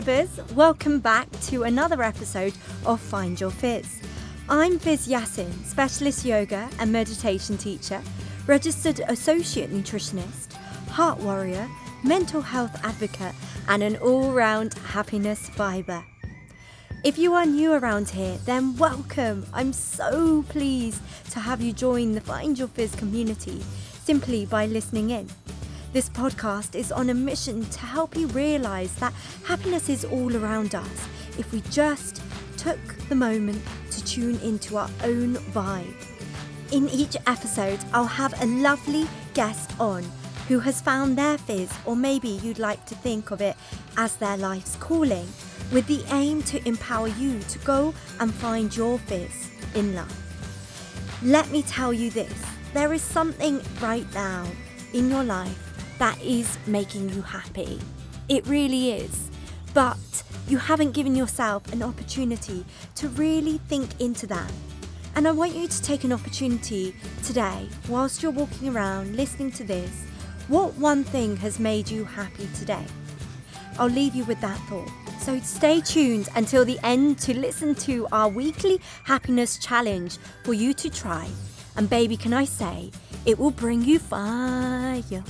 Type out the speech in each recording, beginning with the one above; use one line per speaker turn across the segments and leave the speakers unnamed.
Vibers, welcome back to another episode of Find Your Fizz. I'm Fizz Yassin, specialist yoga and meditation teacher, registered associate nutritionist, heart warrior, mental health advocate, and an all round happiness viber. If you are new around here, then welcome. I'm so pleased to have you join the Find Your Fizz community simply by listening in. This podcast is on a mission to help you realize that happiness is all around us if we just took the moment to tune into our own vibe. In each episode, I'll have a lovely guest on who has found their fizz, or maybe you'd like to think of it as their life's calling, with the aim to empower you to go and find your fizz in life. Let me tell you this there is something right now in your life that is making you happy. It really is. But you haven't given yourself an opportunity to really think into that. And I want you to take an opportunity today, whilst you're walking around listening to this, what one thing has made you happy today? I'll leave you with that thought. So stay tuned until the end to listen to our weekly happiness challenge for you to try. And baby, can I say, it will bring you fireworks.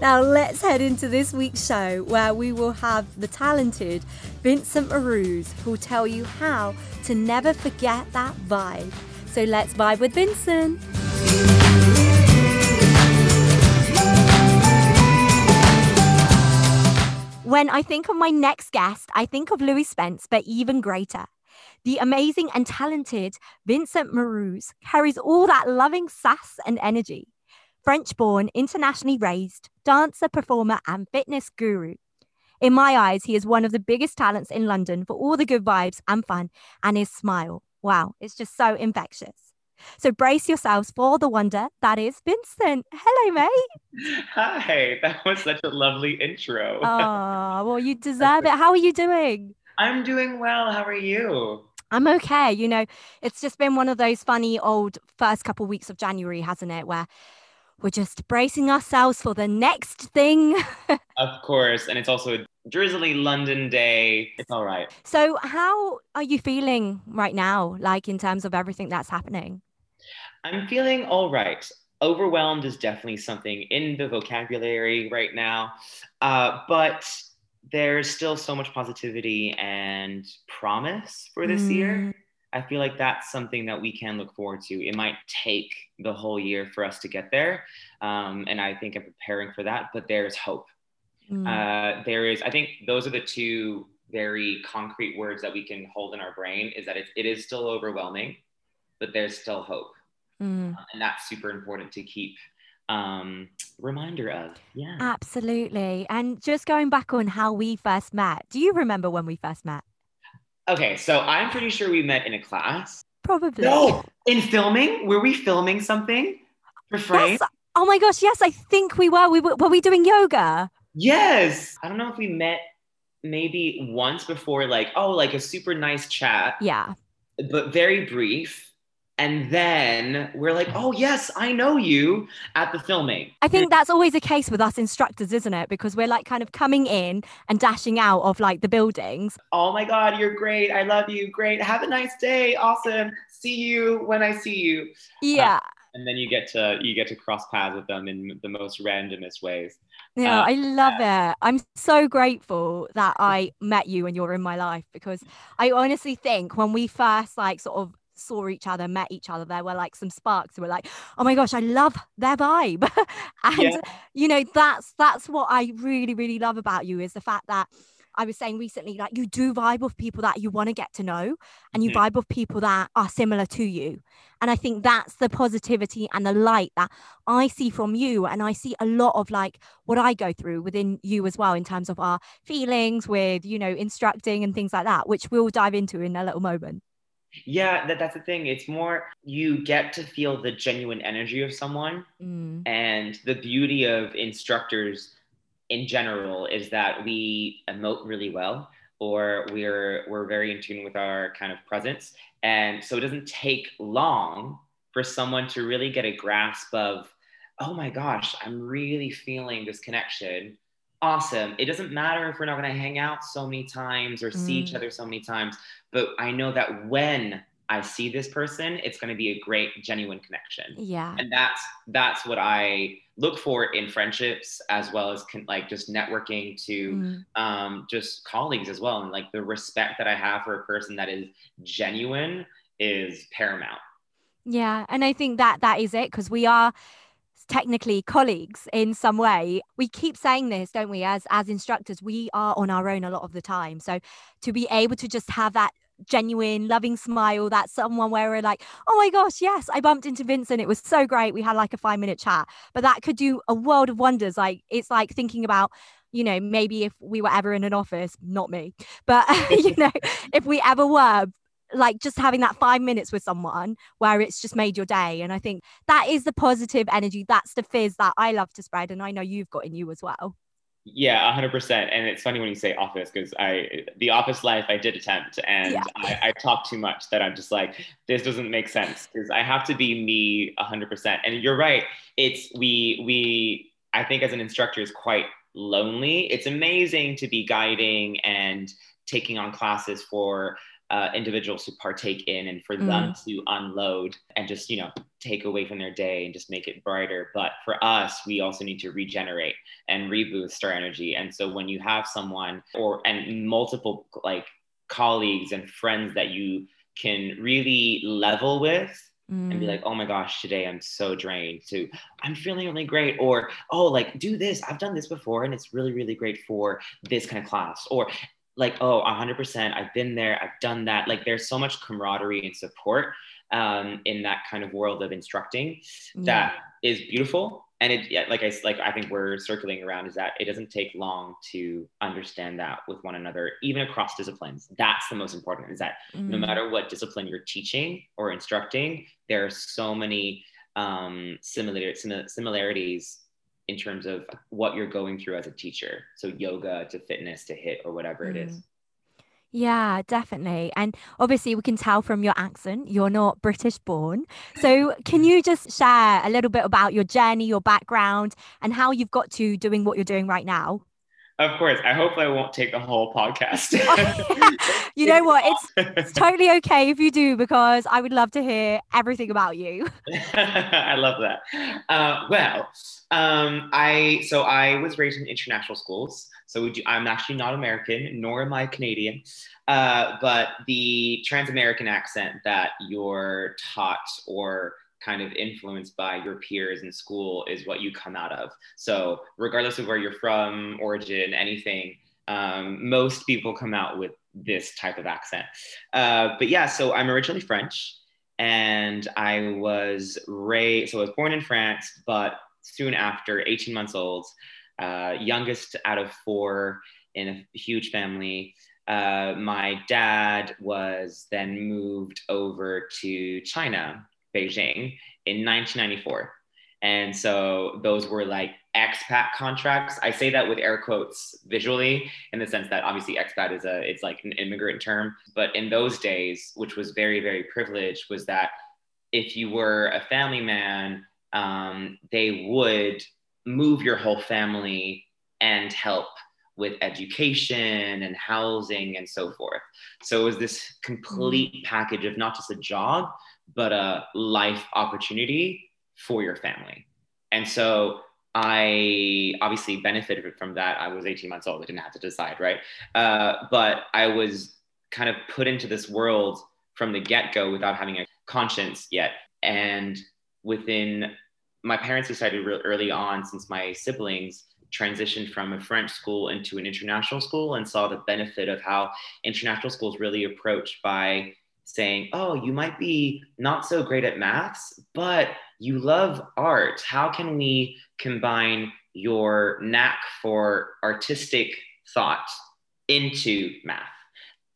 Now, let's head into this week's show where we will have the talented Vincent Marouz who will tell you how to never forget that vibe. So, let's vibe with Vincent. When I think of my next guest, I think of Louie Spence, but even greater. The amazing and talented Vincent Marouz carries all that loving sass and energy. French born, internationally raised, dancer, performer, and fitness guru. In my eyes, he is one of the biggest talents in London for all the good vibes and fun, and his smile. Wow, it's just so infectious. So brace yourselves for the wonder that is Vincent. Hello, mate.
Hi, that was such a lovely intro.
Oh, well, you deserve it. How are you doing?
I'm doing well. How are you?
I'm okay. You know, it's just been one of those funny old first couple weeks of January, hasn't it? Where we're just bracing ourselves for the next thing.
of course. And it's also a drizzly London day. It's all right.
So, how are you feeling right now, like in terms of everything that's happening?
I'm feeling all right. Overwhelmed is definitely something in the vocabulary right now. Uh, but there's still so much positivity and promise for this mm. year. I feel like that's something that we can look forward to. It might take the whole year for us to get there. Um, and I think I'm preparing for that, but there's hope. Mm. Uh, there is, I think those are the two very concrete words that we can hold in our brain is that it, it is still overwhelming, but there's still hope. Mm. Uh, and that's super important to keep um, reminder of. Yeah.
Absolutely. And just going back on how we first met, do you remember when we first met?
Okay, so I'm pretty sure we met in a class.
Probably.
No, in filming? Were we filming something for frame?
Yes. Oh my gosh, yes, I think we were. We were, were we doing yoga?
Yes. I don't know if we met maybe once before, like, oh, like a super nice chat.
Yeah.
But very brief and then we're like, oh, yes, I know you at the filming.
I think that's always a case with us instructors, isn't it? Because we're like kind of coming in and dashing out of like the buildings.
Oh my God, you're great. I love you. Great. Have a nice day. Awesome. See you when I see you.
Yeah. Uh,
and then you get to you get to cross paths with them in the most randomest ways.
Yeah, uh, I love it. I'm so grateful that I met you and you're in my life because I honestly think when we first like sort of saw each other, met each other, there were like some sparks. We're like, oh my gosh, I love their vibe. and yeah. you know, that's that's what I really, really love about you is the fact that I was saying recently, like you do vibe with people that you want to get to know and you mm-hmm. vibe with people that are similar to you. And I think that's the positivity and the light that I see from you. And I see a lot of like what I go through within you as well in terms of our feelings with, you know, instructing and things like that, which we'll dive into in a little moment.
Yeah, that, that's the thing. It's more you get to feel the genuine energy of someone. Mm. And the beauty of instructors in general is that we emote really well or we're we're very in tune with our kind of presence. And so it doesn't take long for someone to really get a grasp of, oh my gosh, I'm really feeling this connection awesome. It doesn't matter if we're not going to hang out so many times or see mm. each other so many times, but I know that when I see this person, it's going to be a great, genuine connection.
Yeah.
And that's that's what I look for in friendships as well as con- like just networking to mm. um, just colleagues as well. And like the respect that I have for a person that is genuine is paramount.
Yeah, and I think that that is it because we are technically colleagues in some way we keep saying this don't we as as instructors we are on our own a lot of the time so to be able to just have that genuine, loving smile that someone where we're like, oh my gosh, yes, I bumped into Vincent. It was so great. We had like a five minute chat, but that could do a world of wonders. Like it's like thinking about, you know, maybe if we were ever in an office, not me, but you know, if we ever were like just having that five minutes with someone where it's just made your day. And I think that is the positive energy. That's the fizz that I love to spread. And I know you've got in you as well.
Yeah, hundred percent. And it's funny when you say office because I the office life I did attempt and yeah. I, I talk too much that I'm just like, this doesn't make sense because I have to be me hundred percent. And you're right. It's we we I think as an instructor is quite lonely. It's amazing to be guiding and taking on classes for uh, individuals to partake in and for mm. them to unload and just you know take away from their day and just make it brighter but for us we also need to regenerate and reboost our energy and so when you have someone or and multiple like colleagues and friends that you can really level with mm. and be mm. like, oh my gosh, today I'm so drained. To I'm feeling really great. Or, oh, like do this. I've done this before and it's really, really great for this kind of class. Or like, oh, 100%, I've been there, I've done that. Like, there's so much camaraderie and support um, in that kind of world of instructing yeah. that is beautiful. And it, like I like, I think we're circling around is that it doesn't take long to understand that with one another, even across disciplines. That's the most important. Is that mm. no matter what discipline you're teaching or instructing, there are so many um, similar, similarities in terms of what you're going through as a teacher. So yoga to fitness to HIIT or whatever mm. it is. Mm.
Yeah, definitely. And obviously, we can tell from your accent, you're not British born. So, can you just share a little bit about your journey, your background, and how you've got to doing what you're doing right now?
Of course. I hope I won't take the whole podcast.
you know what? It's, it's totally okay if you do, because I would love to hear everything about you.
I love that. Uh, well, um, I so I was raised in international schools. So do, I'm actually not American, nor am I Canadian. Uh, but the trans American accent that you're taught or kind of influenced by your peers in school is what you come out of. So, regardless of where you're from, origin, anything, um, most people come out with this type of accent. Uh, but yeah, so I'm originally French and I was raised, so I was born in France, but soon after, 18 months old, uh, youngest out of four in a huge family. Uh, my dad was then moved over to China Beijing in 1994. And so those were like expat contracts. I say that with air quotes visually in the sense that obviously expat is a it's like an immigrant term, but in those days, which was very very privileged, was that if you were a family man, um, they would move your whole family and help with education and housing and so forth. So it was this complete mm. package of not just a job, but a life opportunity for your family. And so I obviously benefited from that. I was 18 months old. I didn't have to decide, right? Uh, but I was kind of put into this world from the get go without having a conscience yet. And within my parents decided real early on, since my siblings transitioned from a French school into an international school and saw the benefit of how international schools really approach by saying, oh, you might be not so great at maths, but you love art. How can we combine your knack for artistic thought into math?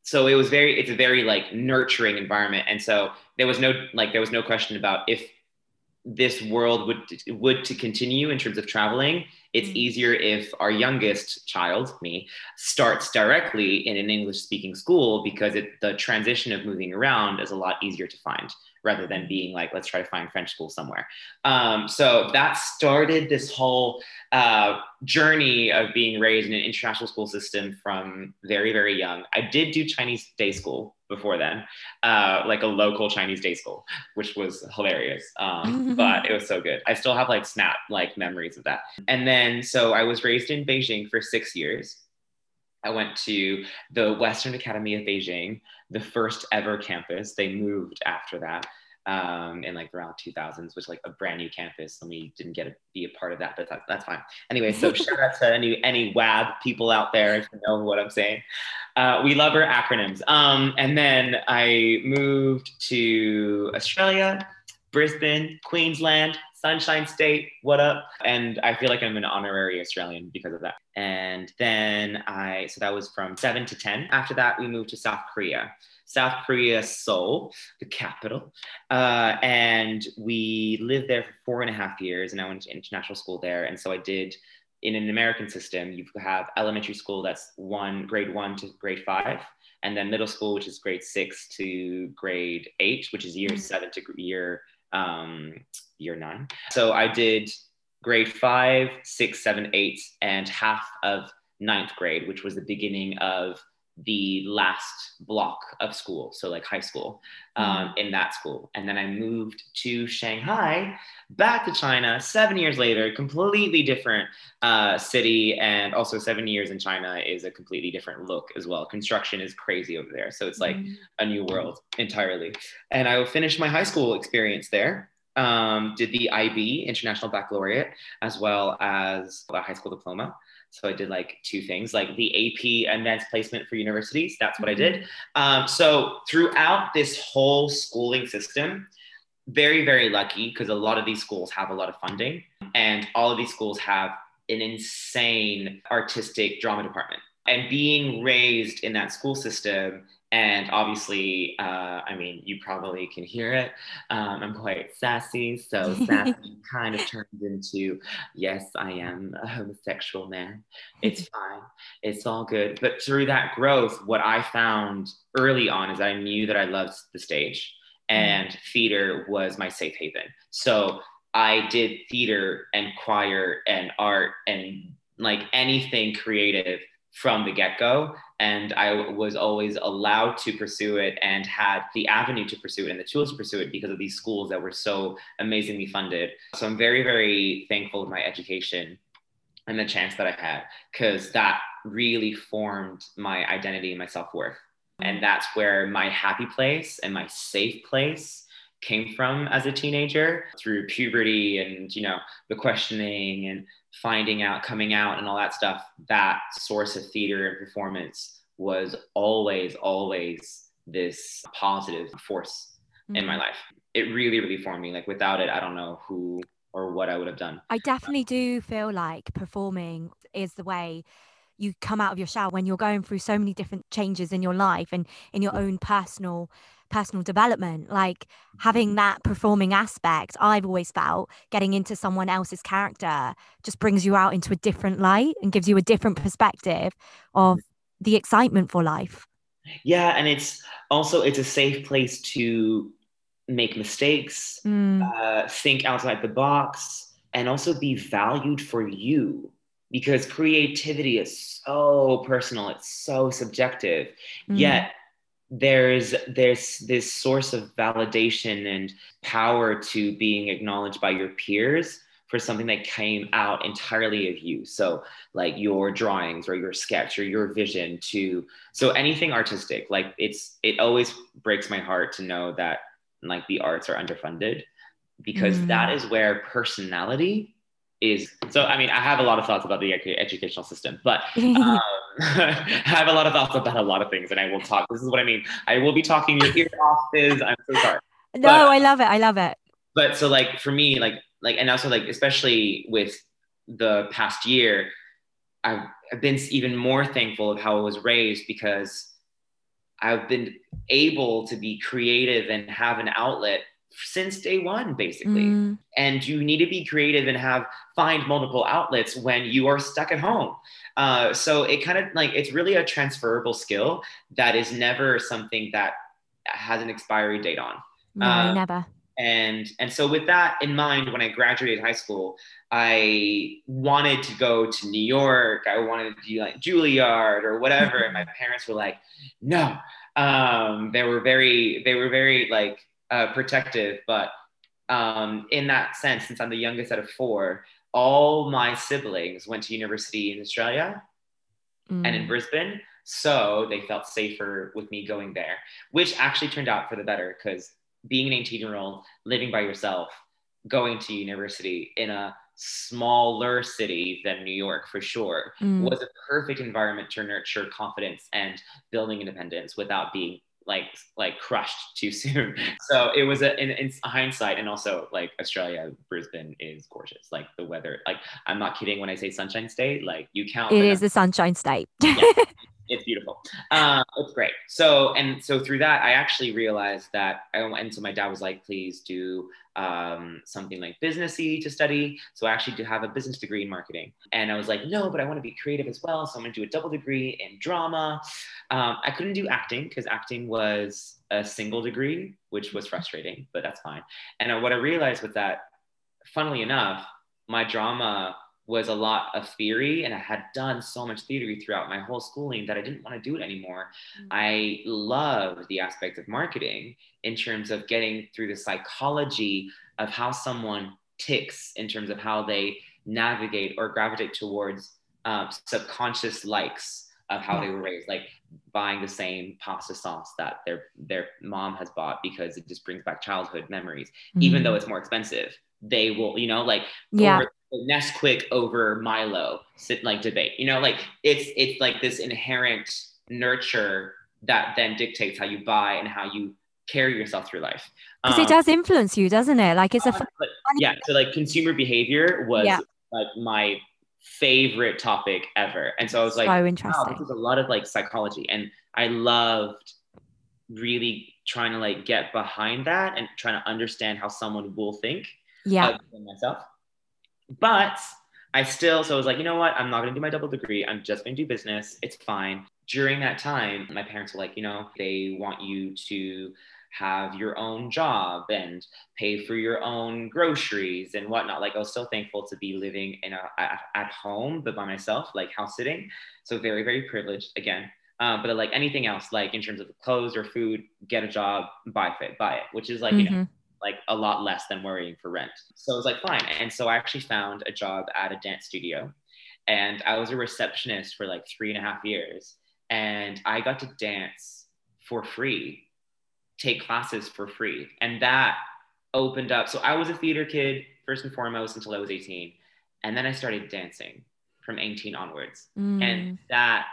So it was very, it's a very like nurturing environment. And so there was no, like, there was no question about if this world would would to continue in terms of traveling it's
Mm.
easier if our youngest child, me, starts directly in an English speaking school because it, the transition of moving around is a lot easier to find rather than being like, let's try to find French school somewhere. Um, so that started this whole uh, journey of being raised in an international school system from very, very young. I did do Chinese day school before then, uh, like a local Chinese day school, which was hilarious. Um, but it was so good. I still have like snap like memories of that. And then, so I was raised in Beijing for six years. I went to the Western Academy of Beijing, the first ever campus. They moved after that um, in like around 2000s, which like a brand new campus. And we didn't get to be a part of that, but that, that's fine. Anyway, so shout out to any any WAB people out there if you know what I'm saying. Uh, we love our acronyms. Um, and then I moved to Australia, Brisbane, Queensland, Sunshine State, what up? And I feel like I'm an honorary Australian because of that. And then I, so that was from seven to 10. After that, we moved to South Korea. South Korea, Seoul, the capital. Uh, and we lived there for four and a half years, and I went to international school there. And so I did in an American system, you have elementary school that's one grade one to grade five, and then middle school, which is grade six to grade eight, which is year
Mhm.
seven to year um, year nine. So I did grade five, six, seven, eight, and half of ninth grade, which was the beginning of the last block of school. So like high school um, in that school. And then I moved to Shanghai, back to China seven years later, completely different uh, city. And also seven years in China is a completely different look as well. Construction is crazy over there. So it's like
Mm.
a new world entirely. And I finished my high school experience there. Um, did the IB International Baccalaureate as well as a high school diploma. So I did like two things, like the AP advanced placement for universities. That's what I did. Um, so throughout this whole schooling system, very very lucky because a lot of these schools have a lot of funding, and all of these schools have an insane artistic drama department. And being raised in that school system and obviously, uh, I mean, you probably can hear it. Um, I'm quite sassy, so sassy kind of turns into, yes, I am a homosexual man. It's fine, it's all good. But through that growth, what I found early on is I knew that I loved the stage, and theater was my safe haven. So I did theater and choir and art and like anything creative from the get go. And I was always allowed to pursue it and had the avenue to pursue it and the tools to pursue it because of these schools that were so amazingly funded. So I'm very, very thankful of my education and the chance that I had because that really formed my identity and my self worth. And that's where my happy place and my safe place came from as a teenager through puberty and you know the questioning and finding out coming out and all that stuff that source of theater and performance was always always this positive force in my mm. life. It really really formed me. Like without it i don't know who or what i would have done.
I definitely do feel like performing is the way you come out of your shell when you're going through so many different changes in your life and in your mm. own personal personal development like having that performing aspect i've always felt getting into someone else's character just brings you out into a different light and gives you a different perspective of the excitement for life.
Yeah and it's also it's a safe place to make mistakes
Mm,
uh, think outside the box and also be valued for you because creativity is so personal it's so subjective.
Mm,
yet there's there's this source of validation and power to being acknowledged by your peers for something that came out entirely of you so like your drawings or your sketch or your vision to so anything artistic like it's it always breaks my heart to know that like the arts are underfunded because
Mm.
that is where personality is so i mean i have a lot of thoughts about the educational system but um, I have a lot of thoughts about a lot of things, and I will talk. This is what I mean. I will be talking your ear off. Is I'm so sorry.
no
but-
i love it i love it
But so like for me, like like and also like especially with the past year, I've, I've been even more thankful of how I was raised because I've been able to be creative and have an outlet since day one basically. Mm. and you need to be creative and have find multiple outlets when you are stuck at home. Uh, so it kind of like it's really a transferable skill that is never something that has an expiry date on.
No uh, never.
and and so with that in mind when i graduated high school i wanted to go to new york. I wanted to do like juilliard or whatever. And my parents were like no. Um, they were very they were very like uh, protective but um, in that sense since i'm the youngest out of four all my siblings went to university in australia mm. and in mm. brisbane so they felt safer with me going there which actually turned out for the better because being an 18 year old, living by yourself, going to university in a smaller city than New York for sure mm. was a perfect environment to nurture confidence and building independence without being like like crushed too soon. So it was a in, in, hindsight, and also like Australia, Brisbane is gorgeous. Like the weather, like I'm not kidding when I say Sunshine State. Like you count.
It is the Sunshine State. yeah,
it's beautiful. Uh, it's great. So and so through that, I actually realized that. I, and so my dad was like, "Please do um, something like businessy to study." So I actually do have a business degree in marketing, and I was like, "No, but I want to be creative as well." So I'm going to do a double degree in drama. Um, I couldn't do acting because acting was a single degree, which was frustrating, but that's fine. And what I realized was that, funnily enough, my drama was a lot of theory and I had done so much theory throughout my whole schooling that I didn't want to do it anymore. Mm-hmm. I love the aspect of marketing in terms of getting through the psychology of how someone ticks in terms of how they navigate or gravitate towards um, subconscious likes of how yeah. they were raised, like buying the same pasta sauce that their their mom has bought because it just brings back childhood memories, mm-hmm. even though it's more expensive. They will, you know, like
yeah.
Nesquik over Milo sit like debate. You know, like it's it's like this inherent nurture that then dictates how you buy and how you carry yourself through life.
Because um, it does influence you, doesn't it? Like it's a uh,
yeah. So like consumer behavior was yeah. like my favorite topic ever, and so I was like,
so interesting.
Wow, this is a lot of like psychology, and I loved really trying to like get behind that and trying to understand how someone will think.
Yeah.
myself. But I still, so I was like, you know what? I'm not going to do my double degree. I'm just going to do business. It's fine. During that time, my parents were like, you know, they want you to have your own job and pay for your own groceries and whatnot. Like I was so thankful to be living in a at, at home, but by myself, like house sitting. So very, very privileged again. Um, but like anything else, like in terms of clothes or food, get a job, buy fit, buy it, which is like, mm-hmm. you know, mm-hmm like a lot less than worrying for rent. So I was like, fine. And so I actually found a job at a dance studio. And I was a receptionist for like three and a half years. And I got to dance for free, take classes for free. And that opened up. So I was a theater kid first and foremost until I was 18. And then I started dancing from 18 onwards. Mm. And that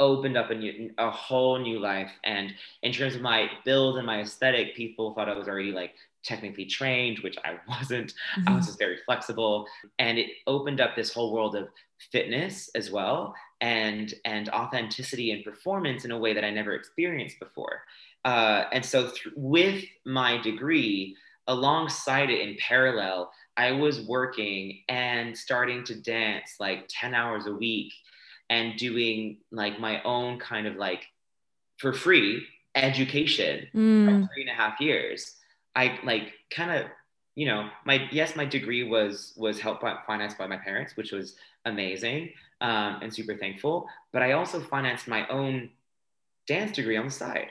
opened up a new a whole new life and in terms of my build and my aesthetic people thought i was already like technically trained, which I wasn't. Mm-hmm. I was just very flexible. And it opened up this whole world of fitness as well and and authenticity and performance in a way that I never experienced before. Uh, and so th- with my degree, alongside it in parallel, I was working and starting to dance like 10 hours a week and doing like my own kind of like for free education mm. for three and a half years I like kind of you know my yes my degree was was helped by financed by my parents which was amazing um, and super thankful but I also financed my own dance degree on the side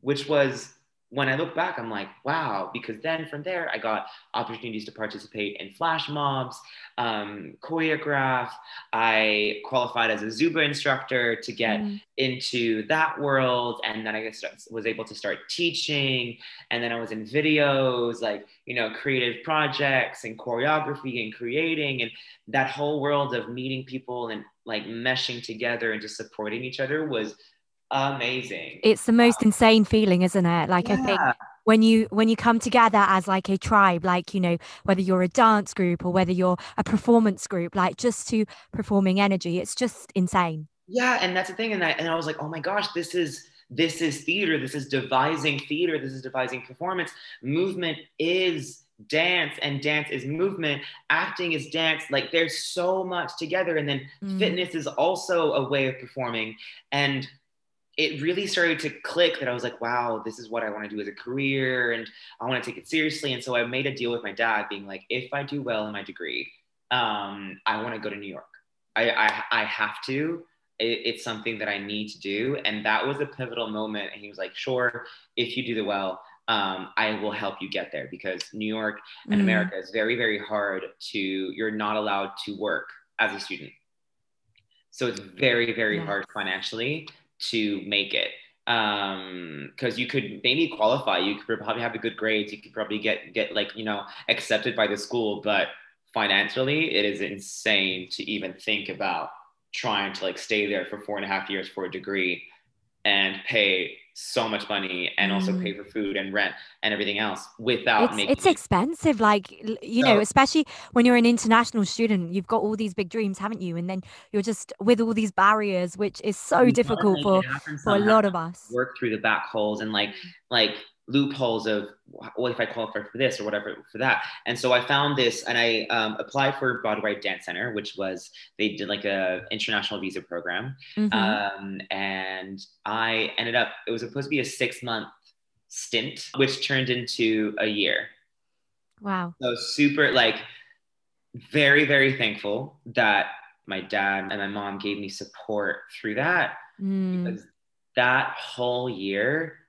which was when I look back, I'm like, wow, because then from there, I got opportunities to participate in flash mobs, um, choreograph. I qualified as a Zumba instructor to get mm. into that world. And then I was able to start teaching. And then I was in videos, like, you know, creative projects and choreography and creating. And that whole world of meeting people and like meshing together and just supporting each other was amazing.
It's the most um, insane feeling, isn't it? Like yeah. I think when you when you come together as like a tribe like you know whether you're a dance group or whether you're a performance group like just to performing energy it's just insane
yeah and that's the thing and I, and I was like oh my gosh this is this is theater, this is devising theater, this is devising performance. Movement is dance and dance is movement acting is dance like there's so much together and then mm. fitness is also a way of performing and it really started to click that I was like, wow, this is what I want to do as a career and I want to take it seriously. And so I made a deal with my dad, being like, if I do well in my degree, um, I want to go to New York. I, I, I have to. It, it's something that I need to do. And that was a pivotal moment. And he was like, sure, if you do the well, um, I will help you get there because New York and mm. America is very, very hard to, you're not allowed to work as a student. So it's very, very yes. hard financially to make it. Um because you could maybe qualify you could probably have the good grades you could probably get get like you know accepted by the school but financially it is insane to even think about trying to like stay there for four and a half years for a degree and pay so much money and also mm. pay for food and rent and everything else without
it's,
making
it's expensive like you know especially when you're an international student you've got all these big dreams haven't you and then you're just with all these barriers which is so difficult for for a lot of us
work through the back holes and like like loopholes of what if I qualify for this or whatever for that. And so I found this and I um, applied for Broadway Dance Center, which was they did like a international visa program. Mm-hmm. Um, and I ended up it was supposed to be a six month stint, which turned into a year.
Wow.
So super like very, very thankful that my dad and my mom gave me support through that. Mm. Because that whole year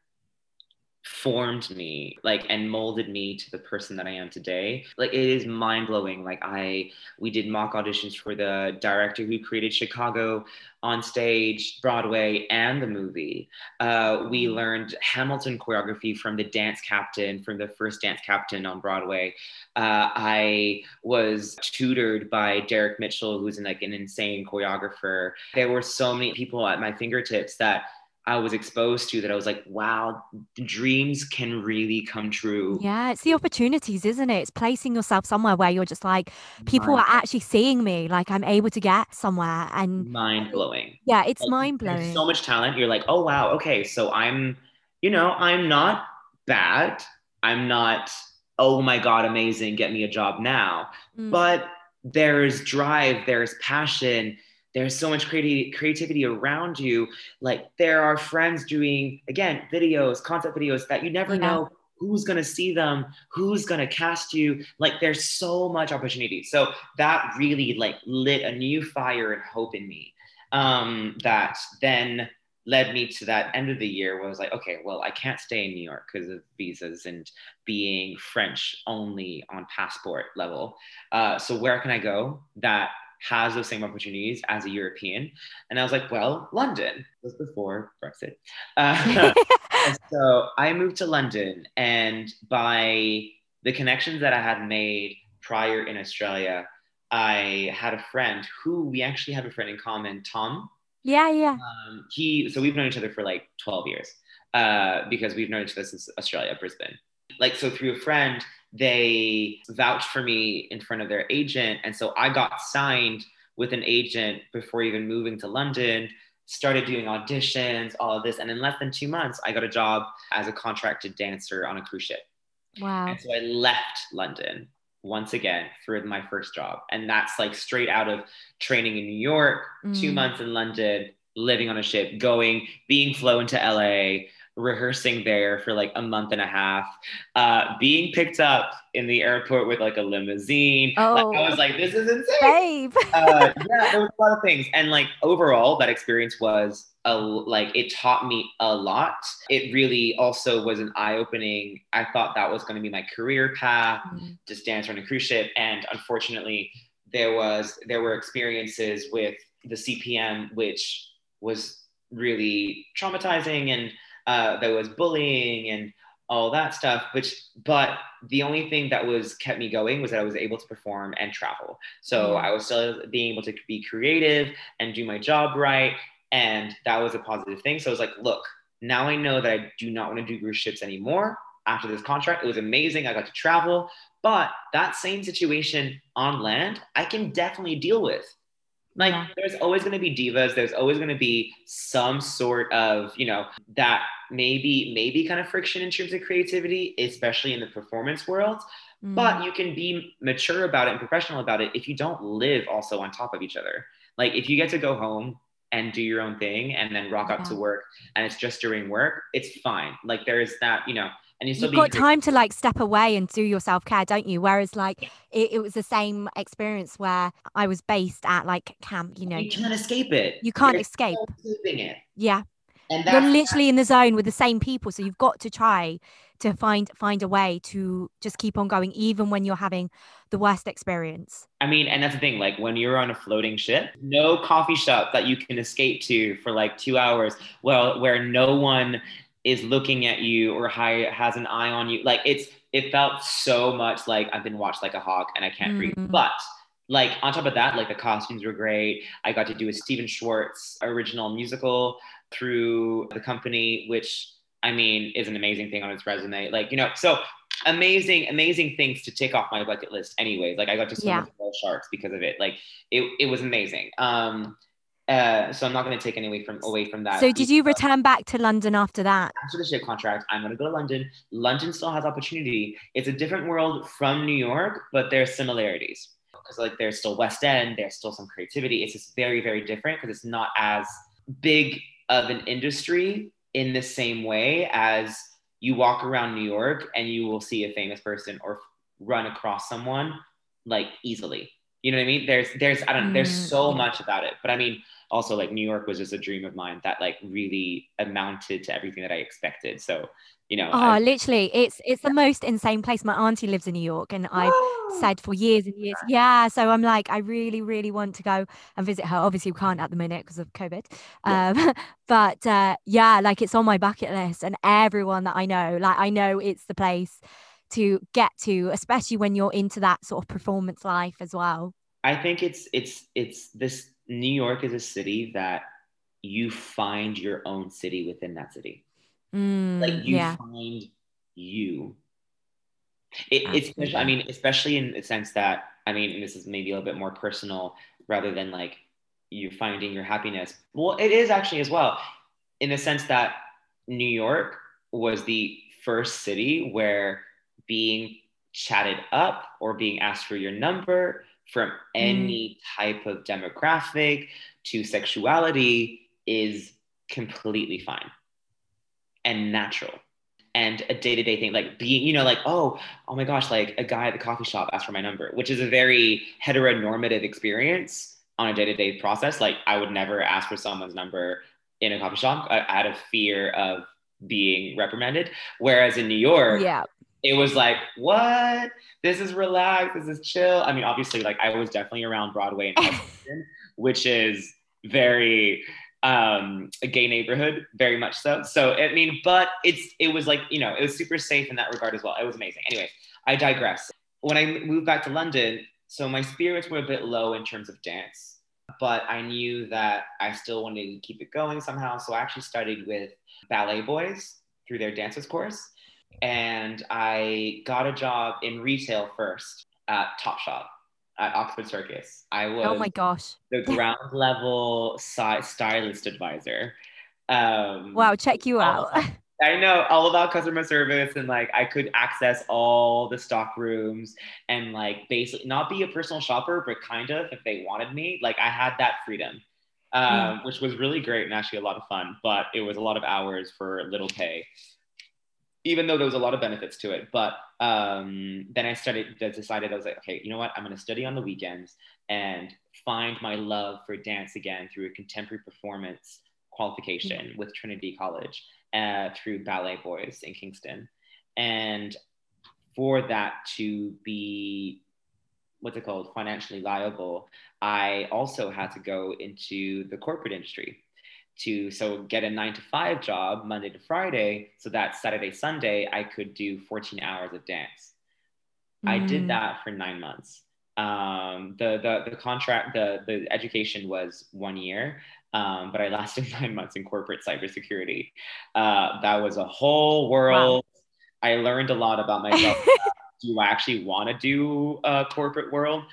formed me like and molded me to the person that I am today. Like it is mind blowing. Like I we did mock auditions for the director who created Chicago on stage, Broadway, and the movie. Uh, we mm-hmm. learned Hamilton choreography from the dance captain, from the first dance captain on Broadway. Uh, I was tutored by Derek Mitchell, who's like an insane choreographer. There were so many people at my fingertips that I was exposed to that I was like, wow, dreams can really come true.
Yeah, it's the opportunities, isn't it? It's placing yourself somewhere where you're just like, people mind. are actually seeing me, like I'm able to get somewhere and
mind blowing.
Yeah, it's like, mind blowing.
So much talent. You're like, oh wow, okay, so I'm, you know, I'm not bad. I'm not, oh my God, amazing, get me a job now. Mm. But there's drive, there's passion there's so much creativity creativity around you like there are friends doing again videos concept videos that you never yeah. know who's going to see them who's going to cast you like there's so much opportunity so that really like lit a new fire and hope in me um, that then led me to that end of the year where I was like, okay, well, I can't stay in New York because of visas and being French only on passport level. Uh, so where can I go that has those same opportunities as a European. And I was like, well, London was before Brexit. Uh, so I moved to London, and by the connections that I had made prior in Australia, I had a friend who we actually have a friend in common, Tom.
Yeah, yeah.
Um, he so we've known each other for like 12 years uh, because we've known each other since Australia, Brisbane. Like so through a friend, they vouched for me in front of their agent. And so I got signed with an agent before even moving to London, started doing auditions, all of this. And in less than two months, I got a job as a contracted dancer on a cruise ship.
Wow.
And so I left London once again for my first job. And that's like straight out of training in New York, mm. two months in London, living on a ship, going, being flown to LA, rehearsing there for like a month and a half, uh, being picked up in the airport with like a limousine. Oh, like, I was like, this is insane.
Babe.
uh, yeah, there was a lot of things. And like overall, that experience was a, like it taught me a lot. It really also was an eye opening. I thought that was going to be my career path, mm-hmm. just dance on a cruise ship. And unfortunately, there was there were experiences with the CPM, which was really traumatizing and uh, there was bullying and all that stuff which but the only thing that was kept me going was that i was able to perform and travel so mm. i was still being able to be creative and do my job right and that was a positive thing so i was like look now i know that i do not want to do cruise ships anymore after this contract it was amazing i got to travel but that same situation on land i can definitely deal with Like
Yeah.
there's always going to be divas. There's always going to be some sort of, you know, that maybe maybe kind of friction in terms of creativity, especially in the performance world.
Mm.
But you can be mature about it and professional about it if you don't live also on top of each other. Like if you get to go home and do your own thing and then rock up to work and it's just during work, it's fine. Like there's that, you know, and you be
got time to like step away and do your self care, don't you? Whereas like it, it was the same experience where I was based at like camp. You know,
You can't escape it.
you can't escape.
escaping it.
Yeah,
And
you're literally in the zone with the same people, so you've got to try to find find a way to just keep on going, even when you're having the worst experience.
I mean, and that's the thing, like when you're on a floating ship, no coffee shop that you can escape to for like two hours, well, where no one is looking at you or has an eye on you. Like it's, it felt so much like I've been watched like a hawk and I can't breathe.
Mm.
But like on top of that, like the costumes were great. I got to do a Stephen Schwartz original musical through the company, which I mean is an amazing thing on its resume. Like, you know, so amazing, amazing things to tick off my bucket list anyways. Like I got to swim
Yeah.
with whale sharks because of it. Like it, it was amazing. Um uh so I'm not gonna take any away from away from that.
So did you return back to London after that?
after the ship contract, I'm gonna go to London. London still has opportunity. It's a different world from New York, but there's similarities. Because like there's still West End, there's still some creativity. It's just very, very different because it's not as big of an industry in the same way as you walk around New York and you will see a famous person or run across someone like easily. You know what I mean? There's there's I don't know, there's
Mm,
so much about it. But I mean also like New York was just a dream of mine that like really amounted to everything that I expected. So, you know,
Oh,
I-
literally, it's it's the most insane place. My auntie lives in New York, and I've said for years and years, yeah. So I'm like, I really, really want to go and visit her. Obviously, we can't at the minute because of COVID.
Yeah.
Um, but uh, yeah, like it's on my bucket list, and everyone that I know, like I know it's the place to get to, especially when you're into that sort of performance life as well.
I think it's it's it's this New York is a city that you find your own city within that city.
Mm,
Like you
yeah,
find you. It, it's I mean, especially in the sense that I mean, this is maybe a little bit more personal rather than like you finding your happiness. Well, it is actually as well, in the sense that New York was the first city where being chatted up or being asked for your number from mm. any type of demographic to sexuality is completely fine and natural. And a day-to-day thing like being you know like oh oh my gosh like a guy at the coffee shop asked for my number which is a very heteronormative experience on a day-to-day process. Like i would never ask for someone's number in a coffee shop out of fear of being reprimanded. Whereas in new york
yeah,
it was like, what? This is relaxed. This is chill. I mean, obviously, like I was definitely around Broadway and Hudson, which is very um, a gay neighborhood, very much so. So I mean, but it's it was like you know it was super safe in that regard as well. It was amazing. Anyway, I digress. When I moved back to London, so my spirits were a bit low in terms of dance, but I knew that I still wanted to keep it going somehow. So I actually studied with BalletBoyz through their dances course and I got a job in retail first at Topshop at Oxford Circus. I was
oh my gosh,
the ground level si- stylist advisor. Um,
wow, check you out.
I know all about customer service and like I could access all the stock rooms and like basically not be a personal shopper, but kind of if they wanted me, like I had that freedom, um,
Yeah.
which was really great and actually a lot of fun. But it was a lot of hours for little pay, even though there was a lot of benefits to it. But um, then I started, decided I was like, okay, you know what? I'm going to study on the weekends and find my love for dance again through a contemporary performance qualification with Trinity College uh, through BalletBoyz in Kingston. And for that to be what's it called financially liable, I also had to go into the corporate industry to so get a nine to five job Monday to Friday, so that Saturday Sunday I could do 14 hours of dance. I
Mm.
did that for nine months. Um, the, the the contract the the education was one year, um, but I lasted nine months in corporate cybersecurity. Uh, that was a whole world. I learned a lot about myself. do I actually want to do a corporate world?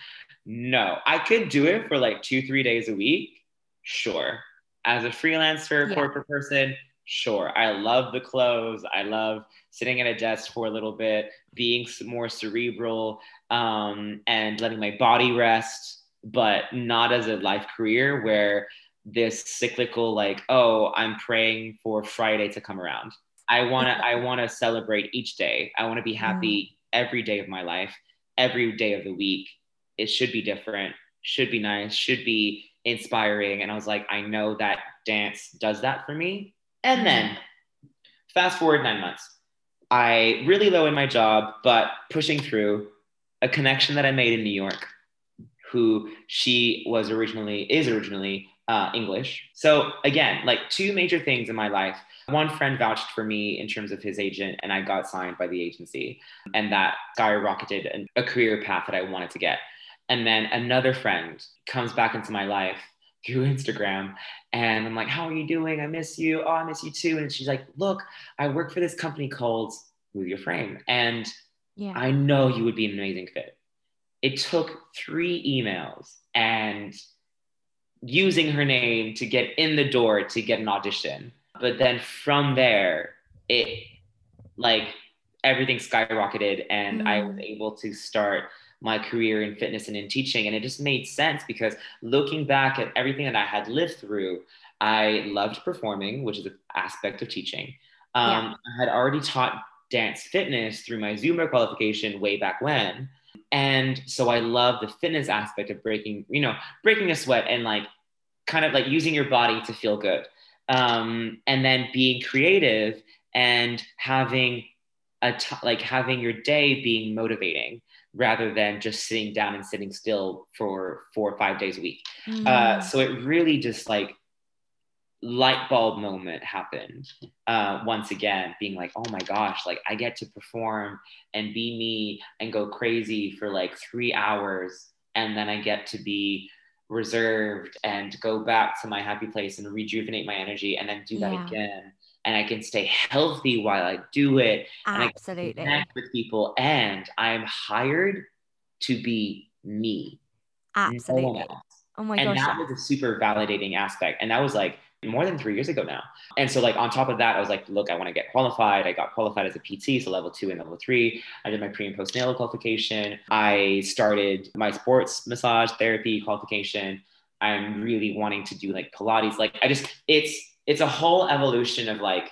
No, I could do it for like two, three days a week. Sure. As a freelancer, yeah. corporate person, sure. I love the clothes. I love sitting at a desk for a little bit, being more cerebral, um, and letting my body rest, but not as a life career where this cyclical, like, oh, I'm praying for Friday to come around. I want to, I want to celebrate each day. I want to be happy mm. every day of my life, every day of the week. It should be different, should be nice, should be inspiring. And I was like, I know that dance does that for me. And mm. then fast forward nine months, I really low in my job, but pushing through a connection that I made in New York, who she was originally, is originally uh, English. So again, like two major things in my life. One friend vouched for me in terms of his agent, and I got signed by the agency, and that skyrocketed a career path that I wanted to get. And then another friend comes back into my life through Instagram. And I'm like, How are you doing? I miss you. Oh, I miss you too. And she's like, Look, I work for this company called Move Your Frame. And yeah. I know you would be an amazing fit. It took three emails and using her name to get in the door to get an audition. But then from there, it like everything skyrocketed and mm. I was able to start my career in fitness and in teaching. And it just made sense because looking back at everything that I had lived through, I loved performing, which is an aspect of teaching. Um, yeah. I had already taught dance fitness through my Zumba qualification way back when. And so I love the fitness aspect of breaking, you know, breaking a sweat and like kind of like using your body to feel good. Um, and then being creative and having a t- like having your day being motivating rather than just sitting down and sitting still for four or five days a week. Mm. Uh, so it really just like light bulb moment happened uh, once again, being like, oh my gosh, like I get to perform and be me and go crazy for like three hours. And then I get to be reserved and go back to my happy place and rejuvenate my energy and then do that yeah. again and I can stay healthy while I do it.
Absolutely.
And I connect with people and I'm hired to be me.
Absolutely. No oh my
and
gosh.
And that was a super validating aspect. And that was like more than three years ago now. And so like on top of that, I was like, look, I want to get qualified. I got qualified as a PT, so level two and level three. I did my pre and postnatal qualification. I started my sports massage therapy qualification. I'm really wanting to do like Pilates. Like I just, it's it's a whole evolution of like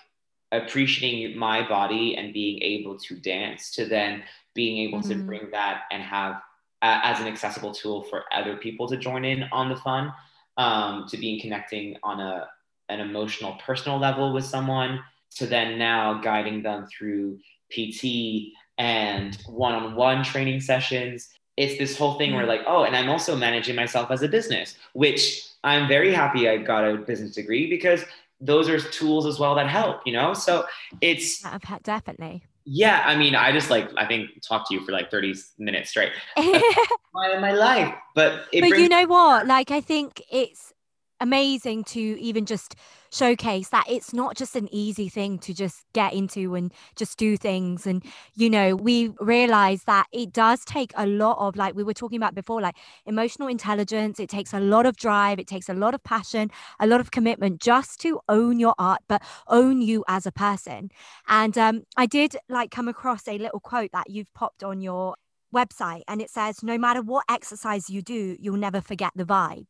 appreciating my body and being able to dance to then being able mm-hmm. to bring that and have uh, as an accessible tool for other people to join in on the fun um, to being connecting on a an emotional personal level with someone to then now guiding them through pt and one-on-one training sessions it's this whole thing where mm-hmm. like oh and i'm also managing myself as a business which i'm very happy i got a business degree because those are tools as well that help, you know? So it's
definitely.
Yeah. I mean, I just like, I think talk to you for like 30 minutes straight. my, my life. But,
but brings- you know what? Like, I think it's amazing to even just showcase that it's not just an easy thing to just get into and just do things. And, you know, we realize that it does take a lot of, like we were talking about before, like emotional intelligence. It takes a lot of drive, it takes a lot of passion, a lot of commitment just to own your art, but own you as a person. And um, I did like come across a little quote that you've popped on your website and it says no matter what exercise you do you'll never forget the vibe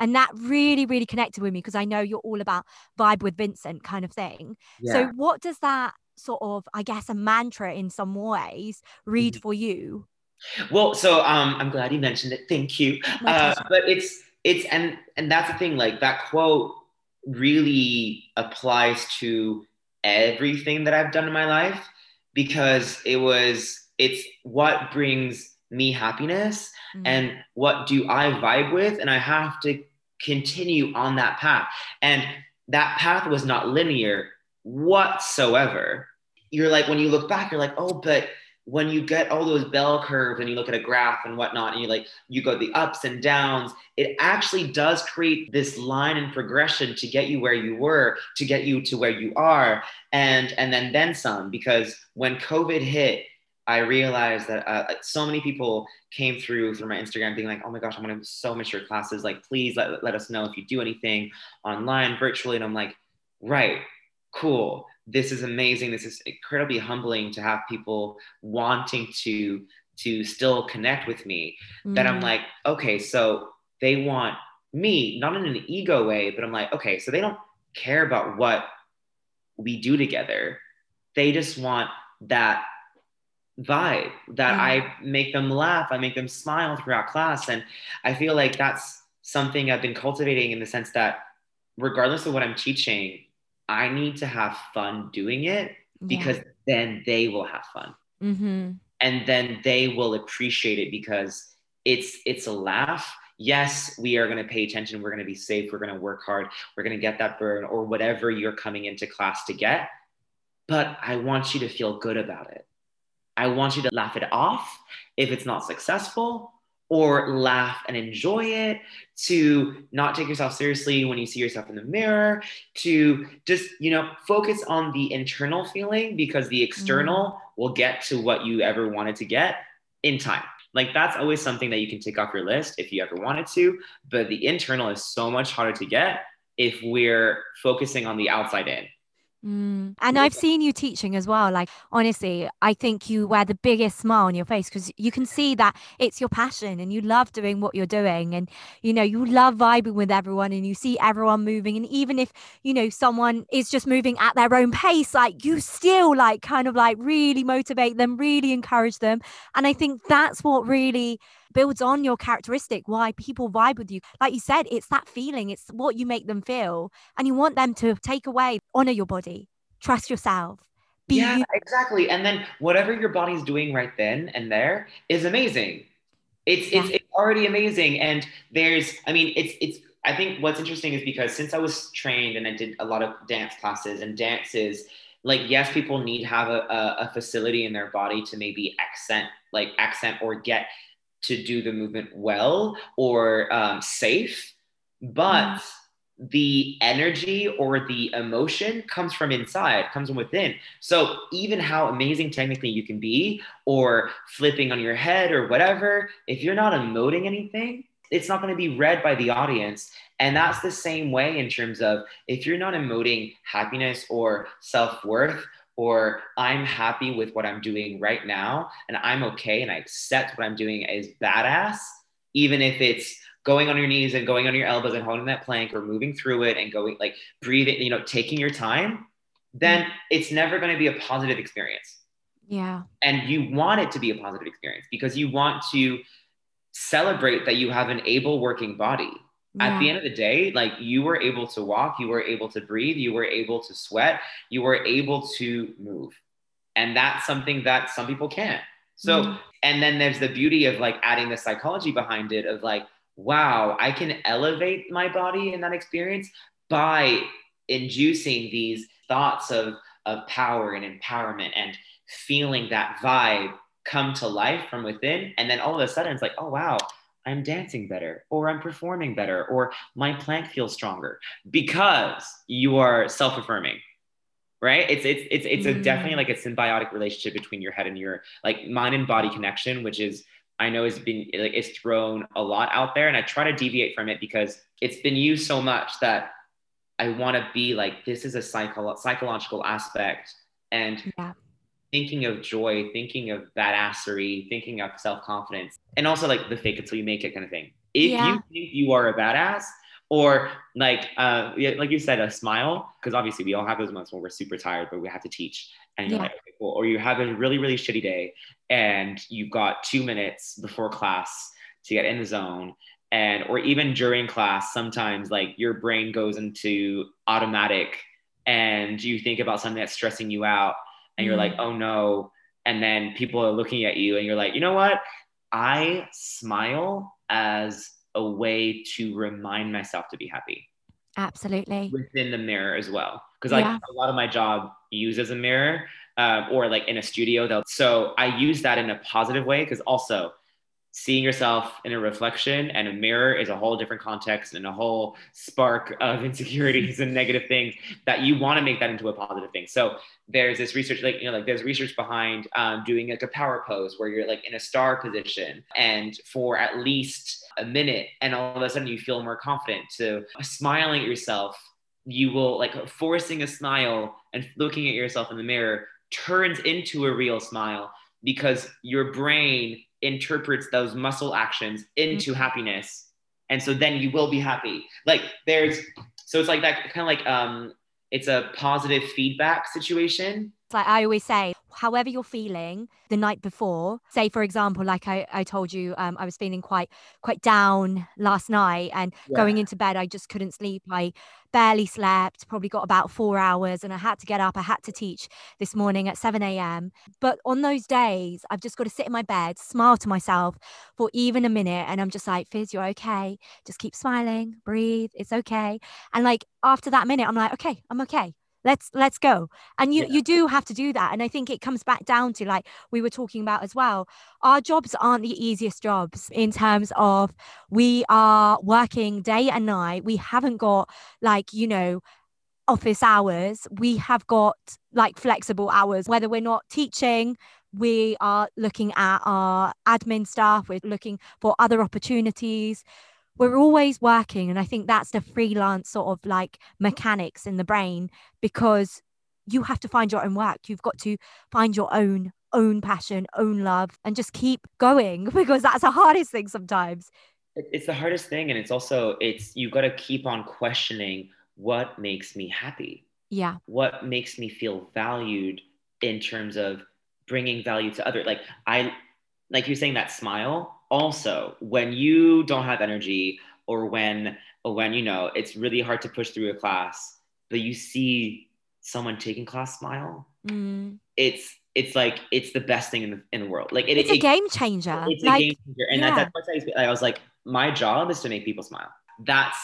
and that really, really connected with me because I know you're all about vibe with Vincent kind of thing. Yeah. So, what does that sort of, I guess, a mantra in some ways read mm-hmm. for you?
Well, so um, I'm glad you mentioned it. Thank you. Uh, but it's, it's, and, and that's the thing, like that quote really applies to everything that I've done in my life because it was, it's what brings me happiness mm-hmm. and what do I vibe with. And I have to continue on that path. And that path was not linear whatsoever. You're like, when you look back, you're like, oh, but when you get all those bell curves and you look at a graph and whatnot, and you like, you go the ups and downs, it actually does create this line and progression to get you where you were, to get you to where you are, and and then then some. Because when COVID hit, I realized that uh, so many people came through through my Instagram being like, oh my gosh, I'm going to so miss your classes. Like, please let, let us know if you do anything online, virtually. And I'm like, right, cool. This is amazing. This is incredibly humbling to have people wanting to to still connect with me. Mm. That I'm mm. like, okay, so they want me, not in an ego way, but I'm like, okay, so they don't care about what we do together. They just want that vibe that mm. I make them laugh, I make them smile throughout class. And I feel like that's something I've been cultivating in the sense that regardless of what I'm teaching, I need to have fun doing it because yeah. then they will have fun. Mm-hmm. And then they will appreciate it because it's it's a laugh. Yes, we are going to pay attention. We're going to be safe. We're going to work hard. We're going to get that burn or whatever you're coming into class to get. But I want you to feel good about it. I want you to laugh it off if it's not successful or laugh and enjoy it, to not take yourself seriously when you see yourself in the mirror, to just, you know, focus on the internal feeling because the external mm. will get to what you ever wanted to get in time. Like that's always something that you can take off your list if you ever wanted to, but the internal is so much harder to get if we're focusing on the outside in.
Mm. And I've seen you teaching as well. Like, honestly, I think you wear the biggest smile on your face because you can see that it's your passion and you love doing what you're doing. And, you know, you love vibing with everyone and you see everyone moving. And even if, you know, someone is just moving at their own pace, like, you still, like, kind of like really motivate them, really encourage them. And I think that's what really builds on your characteristic, why people vibe with you. Like you said, it's that feeling, it's what you make them feel. And you want them to take away, honor your body, trust yourself.
Be yeah, you- exactly. And then whatever your body's doing right then and there is amazing. It's, yeah. it's it's already amazing. And there's, I mean, it's it's I think what's interesting is because since I was trained and I did a lot of dance classes and dances, like yes, people need have a, a, a facility in their body to maybe accent, like accent or get to do the movement well or um, safe, but mm. the energy or the emotion comes from inside, comes from within. So even how amazing technically you can be, or flipping on your head or whatever, if you're not emoting anything, it's not going to be read by the audience. And that's the same way in terms of if you're not emoting happiness or self worth or I'm happy with what I'm doing right now and I'm okay and I accept what I'm doing is badass, even if it's going on your knees and going on your elbows and holding that plank or moving through it and going like breathing, you know, taking your time, then mm-hmm. it's never going to be a positive experience.
Yeah.
And you want it to be a positive experience because you want to celebrate that you have an able working body yeah. at the end of the day like you were able to walk you were able to breathe you were able to sweat you were able to move and that's something that some people can't so mm. and then there's the beauty of like adding the psychology behind it of like wow i can elevate my body in that experience by inducing these thoughts of of power and empowerment and feeling that vibe come to life from within and then all of a sudden it's like oh wow I'm dancing better, or I'm performing better, or my plank feels stronger because you are self affirming. Right? It's it's it's it's a mm. definitely like a symbiotic relationship between your head and your like mind and body connection, which is I know has been like it's thrown a lot out there, and I try to deviate from it because it's been used so much that I want to be like this is a psycho- psychological aspect, and yeah thinking of joy, thinking of badassery, thinking of self confidence, and also like the fake it till you make it kind of thing. If yeah. you think you are a badass, or like uh, like you said, a smile, because obviously we all have those moments when we're super tired, but we have to teach, and you're yeah. like, okay, cool. or you have a really really shitty day, and you've got two minutes before class to get in the zone. And or even during class, sometimes like your brain goes into automatic and you think about something that's stressing you out and you're like, mm. oh no. And then people are looking at you and you're like, you know what? I smile as a way to remind myself to be happy.
Absolutely.
Within the mirror as well. Because like yeah. a lot of my job uses a mirror uh, or like in a studio though. So I use that in a positive way because also seeing yourself in a reflection and a mirror is a whole different context and a whole spark of insecurities and negative things that you want to make that into a positive thing. So there's this research like you know like there's research behind um, doing like a power pose where you're like in a star position and for at least a minute and all of a sudden you feel more confident. To smiling at yourself you will like forcing a smile and looking at yourself in the mirror turns into a real smile because your brain interprets those muscle actions into mm-hmm. happiness. And so then you will be happy. Like there's so it's like that kind of like um it's a positive feedback situation.
It's like I always say, however you're feeling the night before, say for example, like I, I told you, um, I was feeling quite quite down last night and yeah. going into bed, I just couldn't sleep. I barely slept, probably got about four hours, and I had to get up. I had to teach this morning at 7 a.m. But on those days, I've just got to sit in my bed, smile to myself for even a minute, and I'm just like, Fizz, you're okay. Just keep smiling, breathe, it's okay. And like after that minute, I'm like, okay, I'm okay let's let's go. And you yeah. you do have to do that and i think it comes back down to like we were talking about as well our jobs aren't the easiest jobs in terms of we are working day and night we haven't got like you know office hours we have got like flexible hours. Whether we're not teaching we are looking at our admin staff we're looking for other opportunities we're always working and i think that's the freelance sort of like mechanics in the brain because you have to find your own work. You've got to find your own own passion own love and just keep going because that's the hardest thing sometimes.
It's the hardest thing and it's also it's you got to keep on questioning what makes me happy.
Yeah.
What makes me feel valued in terms of bringing value to other like i like you're saying that smile also when you don't have energy or when or when you know it's really hard to push through a class but you see someone taking class smile mm. it's it's like it's the best thing in the in the world like
it, it's
it,
a game changer
it's like, a game changer and yeah. that's, that's what I, I was like my job is to make people smile that's